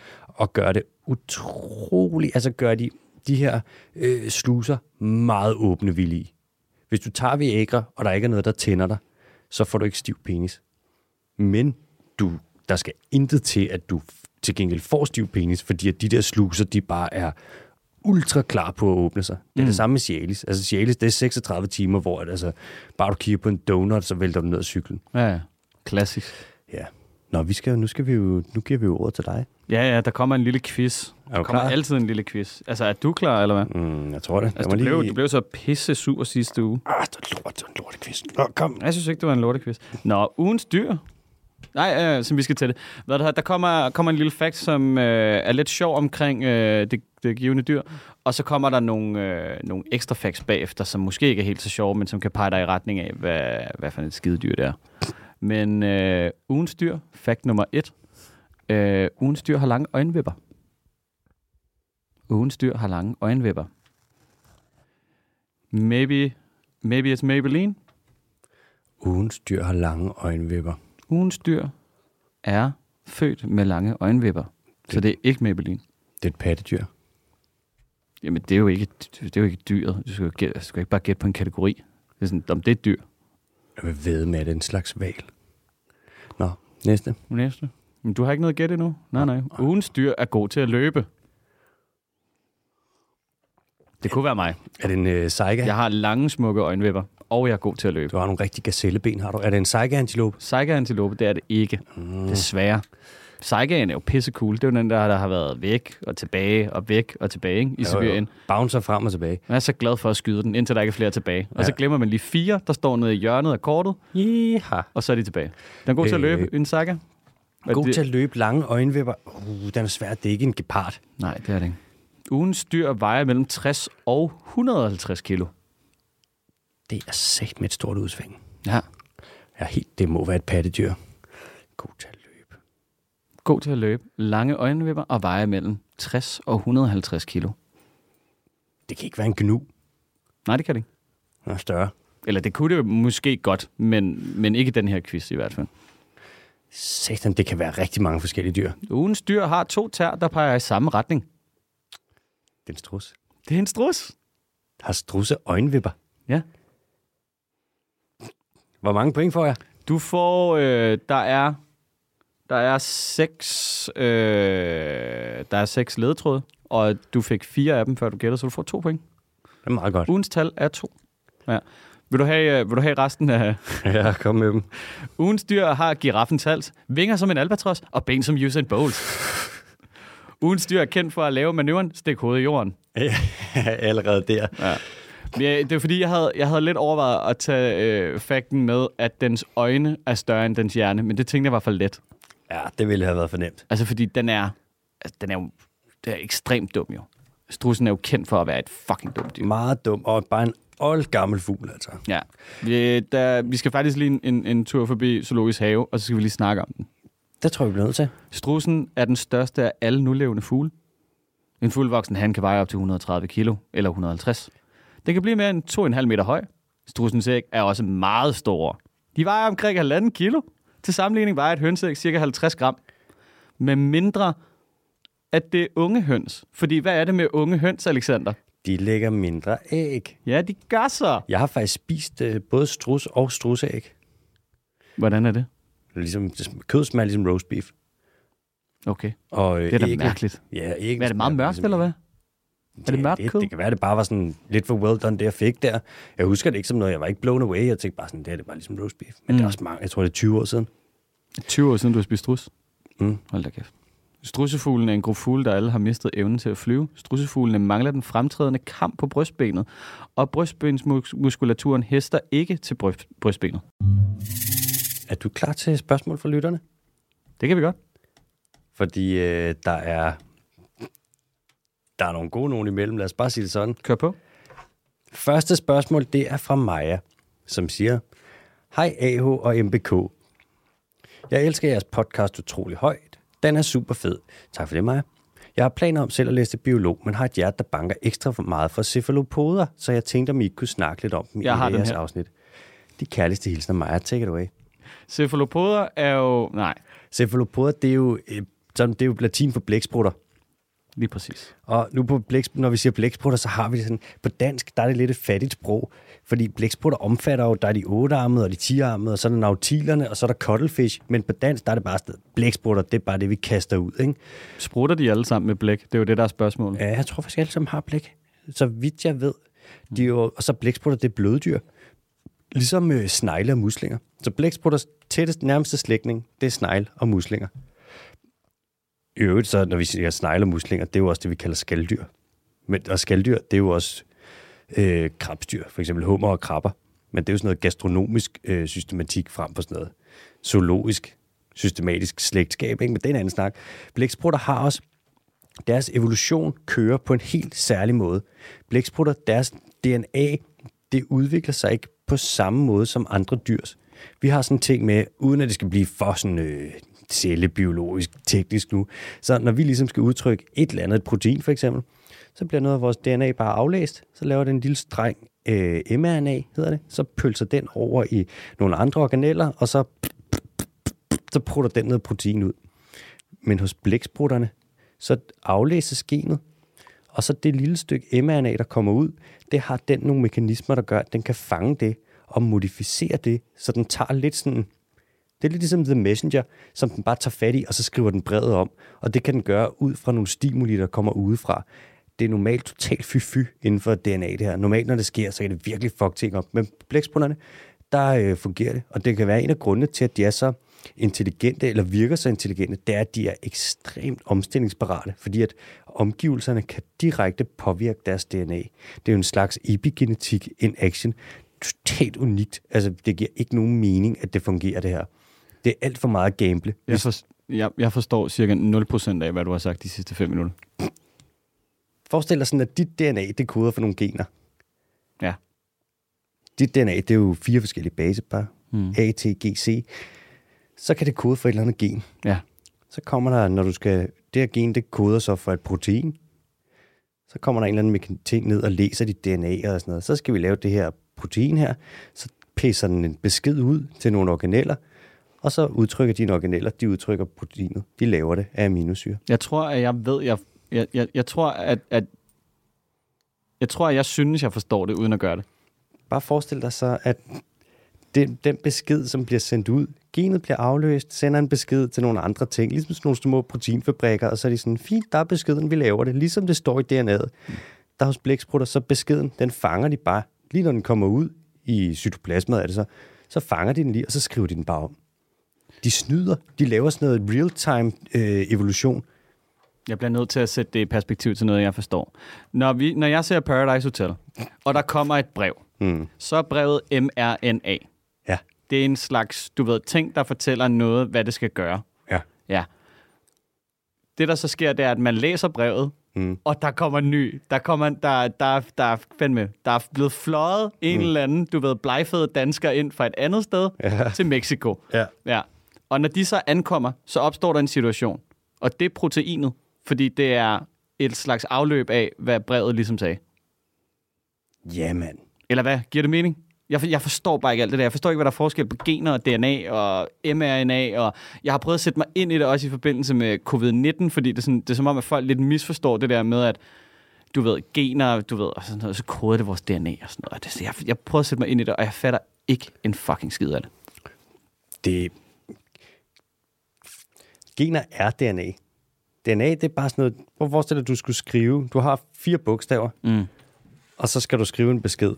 S1: at gøre det utroligt, altså gøre de, de her øh, sluser meget åbne villige. Hvis du tager Viagra, og der ikke er noget, der tænder dig, så får du ikke stiv penis. Men du, der skal intet til, at du til gengæld får stiv penis, fordi at de der sluser, de bare er ultra klar på at åbne sig. Det er mm. det samme med Cialis. Altså Cialis, det er 36 timer, hvor at, altså, bare du kigger på en donut, så vælter du ned af cyklen.
S2: Ja, ja. Klassisk.
S1: Ja. Nå, vi skal, nu, skal vi jo, nu giver vi jo ordet til dig.
S2: Ja, ja, der kommer en lille quiz.
S1: Er
S2: Der kommer
S1: klar?
S2: altid en lille quiz. Altså, er du klar, eller hvad?
S1: Mm, jeg tror det.
S2: Altså, du, blev, du blev så pisse sur sidste uge.
S1: Ah, det er lort, det er en lortequiz. Nå, kom.
S2: Jeg synes ikke, det var en lortequiz. Nå, ugens dyr. Nej, øh, som vi skal til det. Hvad der, kommer, kommer en lille fact, som øh, er lidt sjov omkring øh, det, det givende dyr. Og så kommer der nogle, øh, nogle ekstra facts bagefter, som måske ikke er helt så sjove, men som kan pege dig i retning af, hvad, hvad for et skidedyr det er. Men øh, ugens dyr, fact nummer et. Øh, ugens dyr har lange øjenvipper. Ugens dyr har lange øjenvipper. Maybe, maybe it's Maybelline.
S1: Ugens dyr har lange øjenvipper.
S2: Ugens dyr er født med lange øjenvipper. Så det er ikke Maybelline.
S1: Det er et pattedyr.
S2: Jamen, det er jo ikke, det er jo ikke dyret. Du skal, jo gætte, du skal ikke bare gætte på en kategori. Det er sådan, om det er et dyr.
S1: Jeg vil ved med, at det er en slags val. Nå, næste.
S2: Næste. Men du har ikke noget gætte endnu? Nej, nej. Ugens dyr er god til at løbe. Det kunne være mig.
S1: Er det en øh, saiga?
S2: Jeg har lange, smukke øjenvipper, og jeg er god til at løbe.
S1: Du har nogle rigtige gazelleben, har du. Er det en saiga-antilope?
S2: Saiga-antilope, det er det ikke. Mm. Desværre. Saigaen er jo pisse cool. Det er jo den der, der har været væk og tilbage og væk og tilbage ikke? i Sibirien.
S1: Bouncer frem og tilbage.
S2: Jeg er så glad for at skyde den, indtil der ikke er flere tilbage. Og så
S1: Ja.
S2: glemmer man lige fire, der står nede i hjørnet af kortet,
S1: Jeha.
S2: og så er de tilbage. Den er god til at
S1: Øh,
S2: løbe, en saga. Og
S1: God
S2: det-
S1: til at løbe lange øjenvipper. Uh, den er svær. Det er ikke en gepard.
S2: Nej, det er det ikke. Ugens dyr vejer mellem 60 og 150 kilo.
S1: Det er sagt med et stort udsving.
S2: Ja.
S1: Ja, helt, det må være et pattedyr. God til.
S2: God til at løbe, lange øjenvipper og vejer mellem 60 og 150 kilo.
S1: Det kan ikke være en gnu.
S2: Nej, det kan det ikke.
S1: Den er større.
S2: Eller det kunne det måske godt, men, men ikke den her quiz i hvert fald.
S1: Satan, det kan være rigtig mange forskellige dyr.
S2: Ugens dyr har to tær, der peger i samme retning.
S1: Det er en strus.
S2: Det er en strus.
S1: Har strusse øjenvipper?
S2: Ja.
S1: Hvor mange point får jeg?
S2: Du får, øh, der er, der er seks, øh, der er seks ledetråde, og du fik fire af dem, før du gættede, så du får to point.
S1: Det er meget godt.
S2: Ugens tal er to. Ja. Vil du have, øh, vil du have resten af...
S1: Ja, kom med dem.
S2: Ugens dyr har giraffens hals, vinger som en albatros og ben som Usain Bolt. Ugens dyr er kendt for at lave manøvren stik hovedet i jorden.
S1: Allerede der.
S2: Ja. Ja, det er fordi, jeg havde, jeg havde lidt overvejet at tage øh, fakten med, at dens øjne er større end dens hjerne, men det tænkte jeg var for let.
S1: Ja, det ville have været for nemt.
S2: Altså fordi den er, altså, den er jo det er ekstremt dum jo. Strussen er jo kendt for at være et fucking dumt dyr.
S1: Meget dum, og bare en old gammel fugl, altså.
S2: Ja. Vi, der, vi skal faktisk lige en, en, en tur forbi Zoologisk Have, og så skal vi lige snakke om den.
S1: Det tror jeg, vi bliver nødt til.
S2: Strussen er den største af alle nulevende fugle. En fuldvoksen han kan veje op til 130 kilo, eller 150. Den kan blive mere end 2,5 meter høj. Strussens æg er også meget store. De vejer omkring 1,5 kilo. Til sammenligning vejer et hønseæg cirka 50 gram. Med mindre, at det er unge høns. Fordi hvad er det med unge høns, Alexander?
S1: De lægger mindre æg.
S2: Ja, de gør så.
S1: Jeg har faktisk spist øh, både strus og strusæg.
S2: Hvordan er det?
S1: Ligesom, kød smager ligesom roast beef.
S2: Okay.
S1: Og, øh,
S2: Det er da
S1: ægget-
S2: mærkeligt.
S1: Ja, ikke
S2: Men er det meget mørkt, eller hvad? Er det mørkt
S1: det,
S2: kød?
S1: det kan være, det bare var sådan lidt for well done, det jeg fik der. Jeg husker det ikke som noget, jeg var ikke blown away. Jeg tænkte bare sådan, det er det bare ligesom roast beef. Men mm. det er også mange, jeg tror det er 20 år siden.
S2: 20 år siden, du har spist strus.
S1: Mm.
S2: Hold da kæft. Strussefuglen er en gruppe fugle, der alle har mistet evnen til at flyve. Strussefuglene mangler den fremtrædende kamp på brystbenet, og brystbensmuskulaturen hester ikke til bryst, brystbenet.
S1: Er du klar til spørgsmål fra lytterne?
S2: Det kan vi godt.
S1: Fordi øh, der er der er nogle gode nogen imellem. Lad os bare sige det sådan.
S2: Kør på.
S1: Første spørgsmål, det er fra Maja, som siger, Hej AH og MBK. Jeg elsker jeres podcast utrolig højt. Den er super fed. Tak for det, Maja. Jeg har planer om selv at læse til biolog, men har et hjerte, der banker ekstra for meget for cephalopoder, så jeg tænkte, om I ikke kunne snakke lidt om dem
S2: Jeg
S1: i
S2: har
S1: jeres afsnit. De kærligste hilsner, Maja. Take it away.
S2: Cephalopoder er jo... Nej,
S1: Cephalopoder, det er jo, øh, sådan, det er jo latin for blæksprutter.
S2: Lige præcis.
S1: Og nu på blæks, når vi siger blæksprutter, så har vi det sådan, på dansk, der er det lidt et fattigt sprog, fordi blæksprutter omfatter jo, der er de ottearmede og de tiarmede, og så er der nautilerne, og så er der cuttlefish, men på dansk, der er det bare sådan, blæksprutter, det er bare det, vi kaster ud, ikke?
S2: Sprutter de alle sammen med blæk? Det er jo det, der er spørgsmålet.
S1: Ja, jeg tror faktisk, alle sammen har blæk. Så vidt jeg ved, de er jo, og så blæksprutter, det er bløddyr. Ligesom øh, snegle og muslinger. Så blæksprutters tætteste, nærmeste slægtning, det er snegle og muslinger. I øvrigt, så når vi siger snegle muslinger, det er jo også det, vi kalder skalddyr. Men, og skalddyr, det er jo også øh, krabstyr, for eksempel hummer og krabber. Men det er jo sådan noget gastronomisk øh, systematik frem for sådan noget zoologisk, systematisk slægtskab, ikke? men det er en anden snak. Blæksprutter har også deres evolution kører på en helt særlig måde. Blæksprutter, deres DNA, det udvikler sig ikke på samme måde som andre dyrs. Vi har sådan en ting med, uden at det skal blive for sådan øh, cellebiologisk, teknisk nu, så når vi ligesom skal udtrykke et eller andet et protein for eksempel, så bliver noget af vores DNA bare aflæst, så laver den en lille streng øh, mRNA, hedder det, så pølser den over i nogle andre organeller, og så, så prutter den noget protein ud. Men hos blæksprutterne, så aflæses genet, og så det lille stykke mRNA, der kommer ud, det har den nogle mekanismer, der gør, at den kan fange det og modificere det, så den tager lidt sådan... Det er lidt ligesom The Messenger, som den bare tager fat i, og så skriver den brevet om. Og det kan den gøre ud fra nogle stimuli, der kommer udefra. Det er normalt totalt fy-fy inden for DNA det her. Normalt, når det sker, så kan det virkelig fuck ting op. Men på blæksprutterne, der øh, fungerer det. Og det kan være en af grundene til, at de er så intelligente, eller virker så intelligente, det er, at de er ekstremt omstillingsparate, fordi at omgivelserne kan direkte påvirke deres DNA. Det er jo en slags epigenetik in action. Totalt unikt. Altså, det giver ikke nogen mening, at det fungerer, det her. Det er alt for meget gamble.
S2: Jeg, for, jeg, jeg forstår cirka 0% af, hvad du har sagt de sidste 5 minutter.
S1: Forestil dig sådan, at dit DNA, det koder for nogle gener.
S2: Ja.
S1: Dit DNA, det er jo fire forskellige basepar.
S2: Mm.
S1: A, T, G, C. Så kan det kode for et eller andet gen.
S2: Ja.
S1: Så kommer der, når du skal... Det her gen, det koder så for et protein. Så kommer der en eller anden ting ned og læser dit DNA og sådan noget. Så skal vi lave det her protein her. Så pisser den en besked ud til nogle organeller. Og så udtrykker dine organeller, de udtrykker proteinet. De laver det af aminosyre.
S2: Jeg tror, at jeg ved, jeg, jeg, jeg, jeg tror, at, at Jeg tror, jeg synes, jeg forstår det, uden at gøre det.
S1: Bare forestil dig så, at den, den besked, som bliver sendt ud, genet bliver afløst, sender en besked til nogle andre ting, ligesom sådan nogle små proteinfabrikker, og så er de sådan, fint, der er beskeden, vi laver det, ligesom det står i DNA'et. Der er hos blæksprutter, så beskeden, den fanger de bare, lige når den kommer ud i cytoplasmaet, er det så, så fanger de den lige, og så skriver de den bare om. De snyder, de laver sådan noget real-time øh, evolution.
S2: Jeg bliver nødt til at sætte det i perspektiv til noget, jeg forstår. Når, vi, når jeg ser Paradise Hotel, og der kommer et brev,
S1: Mm.
S2: så er brevet mRNA.
S1: Ja,
S2: Det er en slags, du ved, ting, der fortæller noget, hvad det skal gøre.
S1: ja.
S2: Ja. Det, der så sker, det er, at man læser brevet,
S1: Mm.
S2: og der kommer en ny. Der kommer, der, der, der, er fandme, der er blevet fløjet en eller anden, du ved, blegfede dansker ind fra et andet sted
S1: Ja.
S2: til Mexico.
S1: Ja.
S2: Ja. Og når de så ankommer, så opstår der en situation. Og det er proteinet, fordi det er et slags afløb af, hvad brevet ligesom sagde.
S1: Ja, mand.
S2: Eller hvad? Giver det mening? Jeg, jeg forstår bare ikke alt det der. Jeg forstår ikke, hvad der er forskel på gener og DNA og mRNA. Og jeg har prøvet at sætte mig ind i det også i forbindelse med covid-19, fordi det er, sådan, det er som om, at folk lidt misforstår det der med, at du ved, gener, du ved, og sådan noget, så koder det vores DNA og sådan noget. Det, jeg, jeg prøver at sætte mig ind i det, og jeg fatter ikke en fucking skid af det.
S1: Det... Gener er DNA. DNA, det er bare sådan noget... Prøv at forestille dig, at du skulle skrive... Du har fire bogstaver,
S2: Mm.
S1: og så skal du skrive en besked.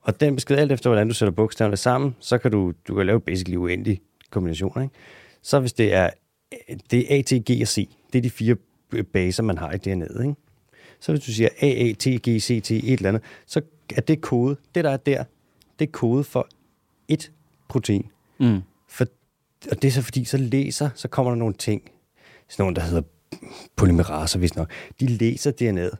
S1: Og den besked, alt efter hvordan du sætter bogstaverne sammen, så kan du, du kan lave basically uendelige kombinationer. Ikke? Så hvis det er, det er A, T, G og C, det er de fire baser, man har i DNA'et. Ikke? Så hvis du siger A, A, T, G, C, T, et eller andet, så er det kode. Det, der er der, det er kode for et protein.
S2: Mm.
S1: Og det er så fordi, så læser, så kommer der nogle ting, sådan nogle, der hedder polymeraser, hvis nok. De læser DNA'et.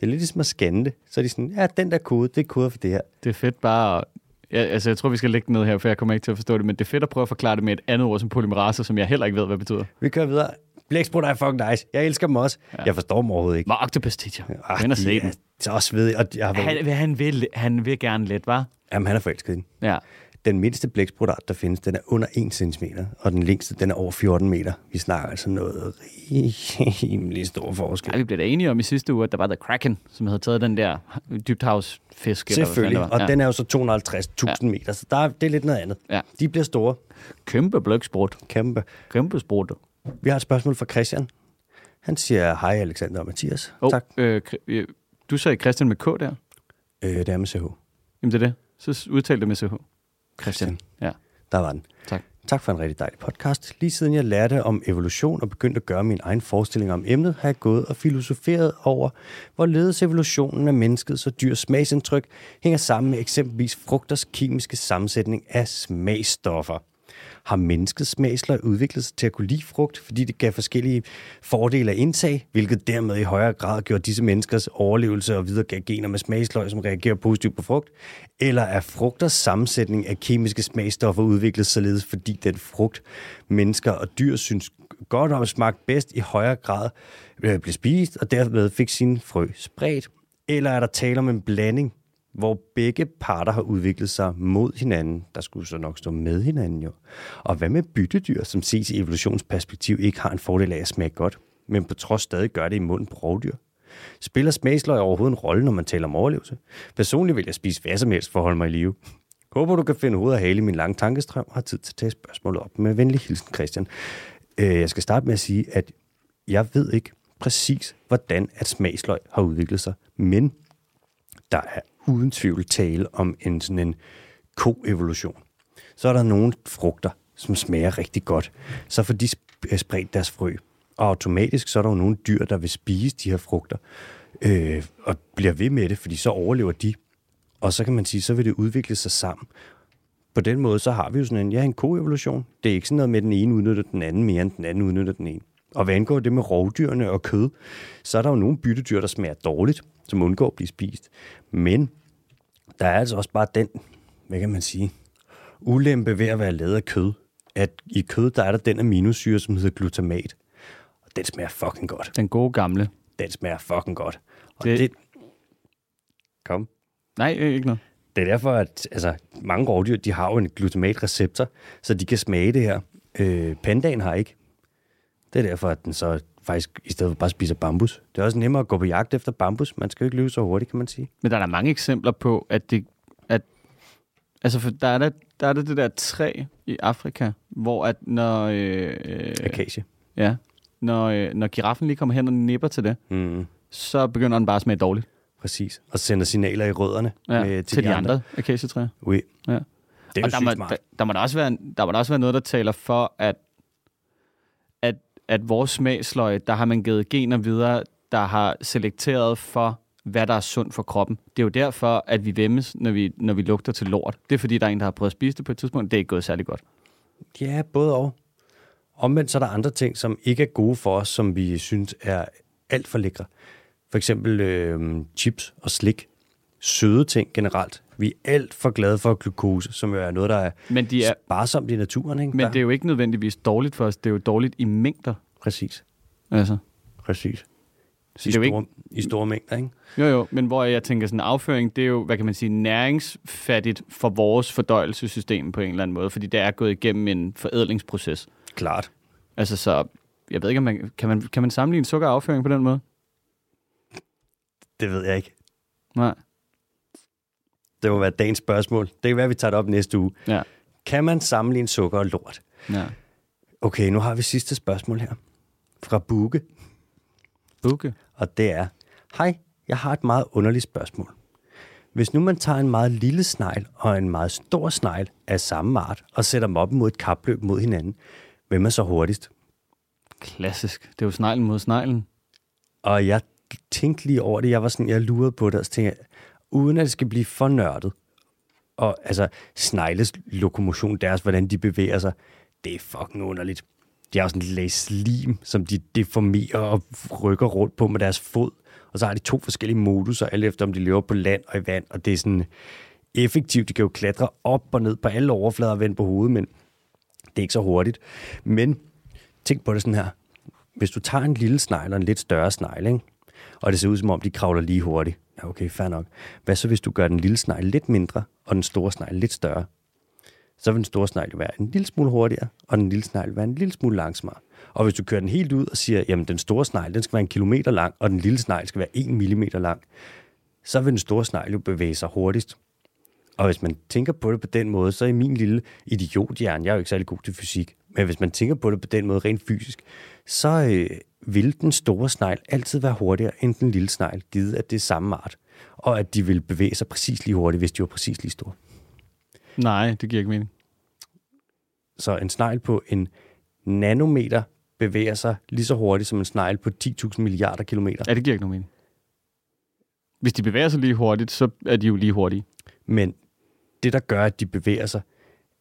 S1: Det er lidt ligesom at scanne det. Så er de sådan, ja, den der kode, det er kode for det her.
S2: Det er fedt bare at, ja, altså jeg tror, vi skal lægge den ned her, for jeg kommer ikke til at forstå det, men det er fedt at prøve at forklare det med et andet ord som polymerase, som jeg heller ikke ved, hvad det betyder.
S1: Vi kører videre. Blæksprutter er fucking nice. Jeg elsker dem også. Ja. Jeg forstår dem overhovedet ikke.
S2: Var Octopus teacher. Ind og
S1: de
S2: se
S1: er
S2: den.
S1: Så også ved, og jeg har været,
S2: Han, han, vil, han vil gerne lidt, var?
S1: jamen, han er forelsket i den.
S2: Ja.
S1: Den mindste blæksprutart, der findes, den er under 1 cm, og den længste, den er over 14 meter. Vi snakker altså noget rimelig stor forskel.
S2: Ej, vi blev da enige om i sidste uge, at der var The Kraken, som havde taget den der dybthavsfisk. eller hvad fanden
S1: Selvfølgelig,
S2: det
S1: og
S2: var.
S1: den er jo så 250.000 meter, så der er, det er lidt noget andet.
S2: Ja.
S1: De bliver store,
S2: Kæmpe bløksprut.
S1: kæmpe.
S2: Kæmpe sprut.
S1: Vi har et spørgsmål fra Christian. Han siger, hej Alexander og Mathias.
S2: Oh,
S1: Tak.
S2: øh, øh, du sagde Christian med K der.
S1: Øh, det er med CH.
S2: Jamen det er det. Så udtal det med CH. Christian. Ja,
S1: Der var den.
S2: tak.
S1: Tak for en rigtig dejlig podcast. Lige siden jeg lærte om evolution og begyndte at gøre min egen forestilling om emnet, har jeg gået og filosoferet over, hvorledes evolutionen af menneskets og dyrs smagsindtryk hænger sammen med eksempelvis frugters kemiske sammensætning af smagsstoffer. Har menneskets smagsløg udviklet sig til at kunne lide frugt, fordi det gav forskellige fordele at indtage, hvilket dermed i højere grad gjorde disse menneskers overlevelse og videregav gener med smagsløg, som reagerer positivt på frugt? Eller er frugters sammensætning af kemiske smagstoffer udviklet således, fordi den frugt, mennesker og dyr synes godt om smagt bedst i højere grad øh, blev spist, og dermed fik sin frø spredt? Eller er der tale om en blanding, hvor begge parter har udviklet sig mod hinanden. Der skulle så nok stå med hinanden jo. Og hvad med byttedyr, som ses i evolutionsperspektiv ikke har en fordel af at smage godt, men på trods stadig gør det i munden på rovdyr? Spiller smagsløg overhovedet en rolle, når man taler om overlevelse? Personligt vil jeg spise hvad som helst for at holde mig i live. Håber, du kan finde hovedet og hale i min lange tankestrøm og har tid til at tage spørgsmålet op. Med venlig hilsen, Christian. Øh, jeg skal starte med at sige, at jeg ved ikke præcis, hvordan at smagsløg har udviklet sig, men der er uden tvivl tale om en sådan en koevolution. Så er der nogle frugter, som smager rigtig godt. Så får de øh, spredt deres frø. Og automatisk så er der jo nogle dyr, der vil spise de her frugter. Øh, og bliver ved med det, fordi så overlever de. Og så kan man sige, så vil det udvikle sig sammen. På den måde, så har vi jo sådan en, ja, en koevolution. Det er ikke sådan noget med, at den ene udnytter den anden mere, end den anden udnytter den ene. Og hvad angår det med rovdyrene og kød, så er der jo nogle byttedyr, der smager dårligt, som undgår at blive spist. Men der er altså også bare den, hvad kan man sige, ulempe ved at være lavet af kød, at i kød, der er der den aminosyre, som hedder glutamat. Og den smager fucking godt.
S2: Den gode gamle.
S1: Den smager fucking godt. Og
S2: Det-
S1: det... Kom.
S2: Nej, øh, ikke noget.
S1: Det er derfor, at altså, mange rovdyr, de har jo en glutamatreceptor, så de kan smage det her. Øh, pandaen har ikke. Det er derfor, at den så faktisk i stedet for bare spiser bambus. Det er også nemmere at gå på jagt efter bambus. Man skal jo ikke løbe så hurtigt, kan man sige.
S2: Men der er der mange eksempler på, at det... At, altså, for der er der, der er der det der træ i Afrika, hvor at når... Øh, øh,
S1: Akacie.
S2: ja, når, øh, når giraffen lige kommer hen og nipper til det,
S1: Mm,
S2: så begynder den bare at smage dårligt.
S1: præcis. Og sender signaler i rødderne
S2: Ja,
S1: med,
S2: til, til de andre, andre akacetræer.
S1: Oui.
S2: Ja.
S1: Det er jo
S2: og der
S1: sygt
S2: må,
S1: smart.
S2: der, der, må der, også være, der må der også være noget, der taler for, at, at, vores smagsløg, der har man givet gener videre, der har selekteret for, hvad der er sundt for kroppen. Det er jo derfor, at vi vemmes, når vi, når vi lugter til lort. Det er fordi, der er en, der har prøvet at spise det på et tidspunkt. Det er ikke gået særlig godt.
S1: Ja, både og. Omvendt så er der andre ting, som ikke er gode for os, som vi synes er alt for lækre. For eksempel øh, chips og slik. Søde ting generelt. Vi er alt for glade for glukose, som jo er noget, der er,
S2: Men, de er,
S1: sparsomt i naturen. Ikke?
S2: men
S1: Der-
S2: det er jo ikke nødvendigvis dårligt for os. Det er jo dårligt i mængder.
S1: Præcis.
S2: Altså.
S1: Præcis.
S2: Så
S1: I,
S2: det er jo
S1: store, I store mængder, ikke?
S2: Jo, jo, men hvor jeg tænker sådan afføring, det er jo, hvad kan man sige, næringsfattigt for vores fordøjelsessystem på en eller anden måde, fordi det er gået igennem en forædlingsproces.
S1: Klart.
S2: Altså så, jeg ved ikke, om man, kan, man, kan man sammenligne sukker og afføring på den måde?
S1: Det ved jeg ikke.
S2: Nej.
S1: Det må være dagens spørgsmål. Det kan være, at vi tager det op næste uge.
S2: Ja.
S1: Kan man sammenligne sukker og lort?
S2: ja.
S1: Okay, nu har vi sidste spørgsmål her. Fra Buke.
S2: Bukke.
S1: Og det er, hej, jeg har et meget underligt spørgsmål. Hvis nu man tager en meget lille snegl og en meget stor snegl af samme art, og sætter dem op mod et kapløb mod hinanden, hvem er så hurtigst?
S2: Klassisk. Det er jo sneglen mod sneglen.
S1: Og jeg tænkte lige over det, jeg var sådan, jeg lurede på det, og så tænkte jeg, uden at det skal blive for nørdet, og altså snegles lokomotion, deres, hvordan de bevæger sig, det er fucking underligt. De har sådan en lag slim, som de deformerer og rykker rundt på med deres fod. Og så har de to forskellige moduser, alt efter om de lever på land og i vand. Og det er sådan effektivt. De kan jo klatre op og ned på alle overflader og vende på hovedet, men det er ikke så hurtigt. Men tænk på det sådan her. Hvis du tager en lille snegl og en lidt større snegl, ikke? og det ser ud som om, de kravler lige hurtigt. Ja, okay, fair nok. Hvad så, hvis du gør den lille snegl lidt mindre, og den store snegl lidt større? Så vil den store snegl være en lille smule hurtigere, og den lille snegl være en lille smule langsommere. Og hvis du kører den helt ud og siger, jamen den store snegl, den skal være en kilometer lang, og den lille snegl skal være en millimeter lang, så vil den store snegl jo bevæge sig hurtigst. Og hvis man tænker på det på den måde, så i min lille idiothjerne, jeg er jo ikke særlig god til fysik, men hvis man tænker på det på den måde rent fysisk, så øh, vil den store snegl altid være hurtigere end den lille snegl, givet at det er samme art. Og at de vil bevæge sig præcis lige hurtigt, hvis de var præcis lige store.
S2: Nej, det giver ikke mening.
S1: Så en snegl på en nanometer bevæger sig lige så hurtigt som en snegl på 10.000 milliarder kilometer.
S2: Ja, det giver ikke nogen mening. Hvis de bevæger sig lige hurtigt, så er de jo lige hurtige.
S1: Men det, der gør, at de bevæger sig,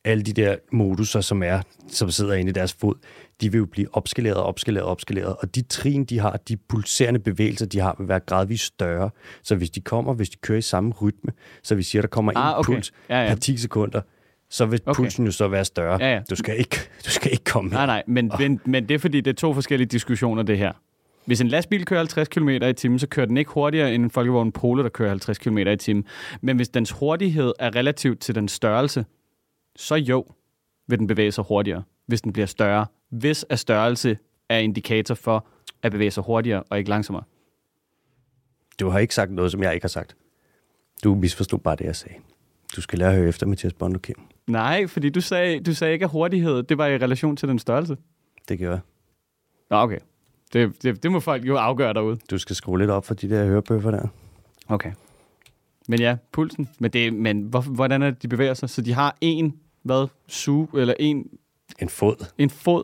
S1: alle de der moduser, som er, som sidder inde i deres fod, de vil jo blive opskaleret, opskaleret, opskaleret. Og de trin, de har, de pulserende bevægelser, de har, vil være gradvist større. Så hvis de kommer, hvis de kører i samme rytme, så vi siger, der kommer
S2: Ah,
S1: en
S2: okay.
S1: puls
S2: Ja, ja.
S1: per 10 sekunder, så vil
S2: Okay.
S1: pulsen jo så være større.
S2: Ja, ja.
S1: Du, skal ikke, du skal ikke komme
S2: Nej, nej, men, men, men det er fordi, det er to forskellige diskussioner, det her. Hvis en lastbil kører 50 km i timen, så kører den ikke hurtigere end en folkevogn Polo, der kører 50 km i timen. Men hvis dens hurtighed er relativt til den størrelse, så jo, vil den bevæge sig hurtigere, hvis den bliver større. Hvis at størrelse er indikator for at bevæge sig hurtigere og ikke langsommere.
S1: Du har ikke sagt noget, som jeg ikke har sagt. Du misforstod bare det, jeg sagde. Du skal lære at høre efter, Mathias Bondo Kim.
S2: Nej, fordi du sagde, du sagde ikke, at hurtighed det var i relation til den størrelse.
S1: Det gør jeg.
S2: Nå, okay. Det, det, det må folk jo afgøre derude.
S1: Du skal skrue lidt op for de der hørebøffer der.
S2: Okay. Men ja, pulsen. Men, det, men hvor, hvordan er det, de bevæger sig? Så de har en, hvad, suge, eller en,
S1: En fod.
S2: en fod.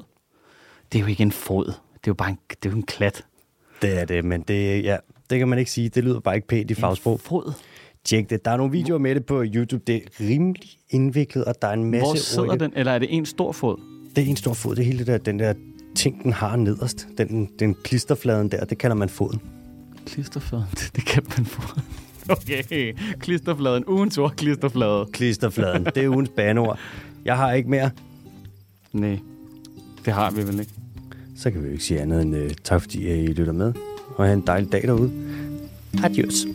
S2: Det er jo ikke en fod. Det er jo bare en, det er jo en klat.
S1: Det er det, men det, ja, det kan man ikke sige. Det lyder bare ikke pænt i fagsprog.
S2: En fod.
S1: Tjek det. Der er nogle videoer med det på YouTube. Det er rimelig indviklet, og der er en masse...
S2: Hvor sidder
S1: rygge.
S2: den? Eller er det en stor fod?
S1: Det er en stor fod. Det er hele det der, den der ting, den har nederst. Den, den klisterfladen der, det kalder man foden.
S2: Klisterfladen. Det kan man få. Okay. Klisterfladen. Ugens ord, klisterflade.
S1: Klisterfladen. det er ugens banord. Jeg har ikke mere.
S2: Nej. Det har vi vel ikke.
S1: Så kan vi jo ikke sige andet end uh, tak, fordi I lytter med. Og have en dejlig dag derude. Adios.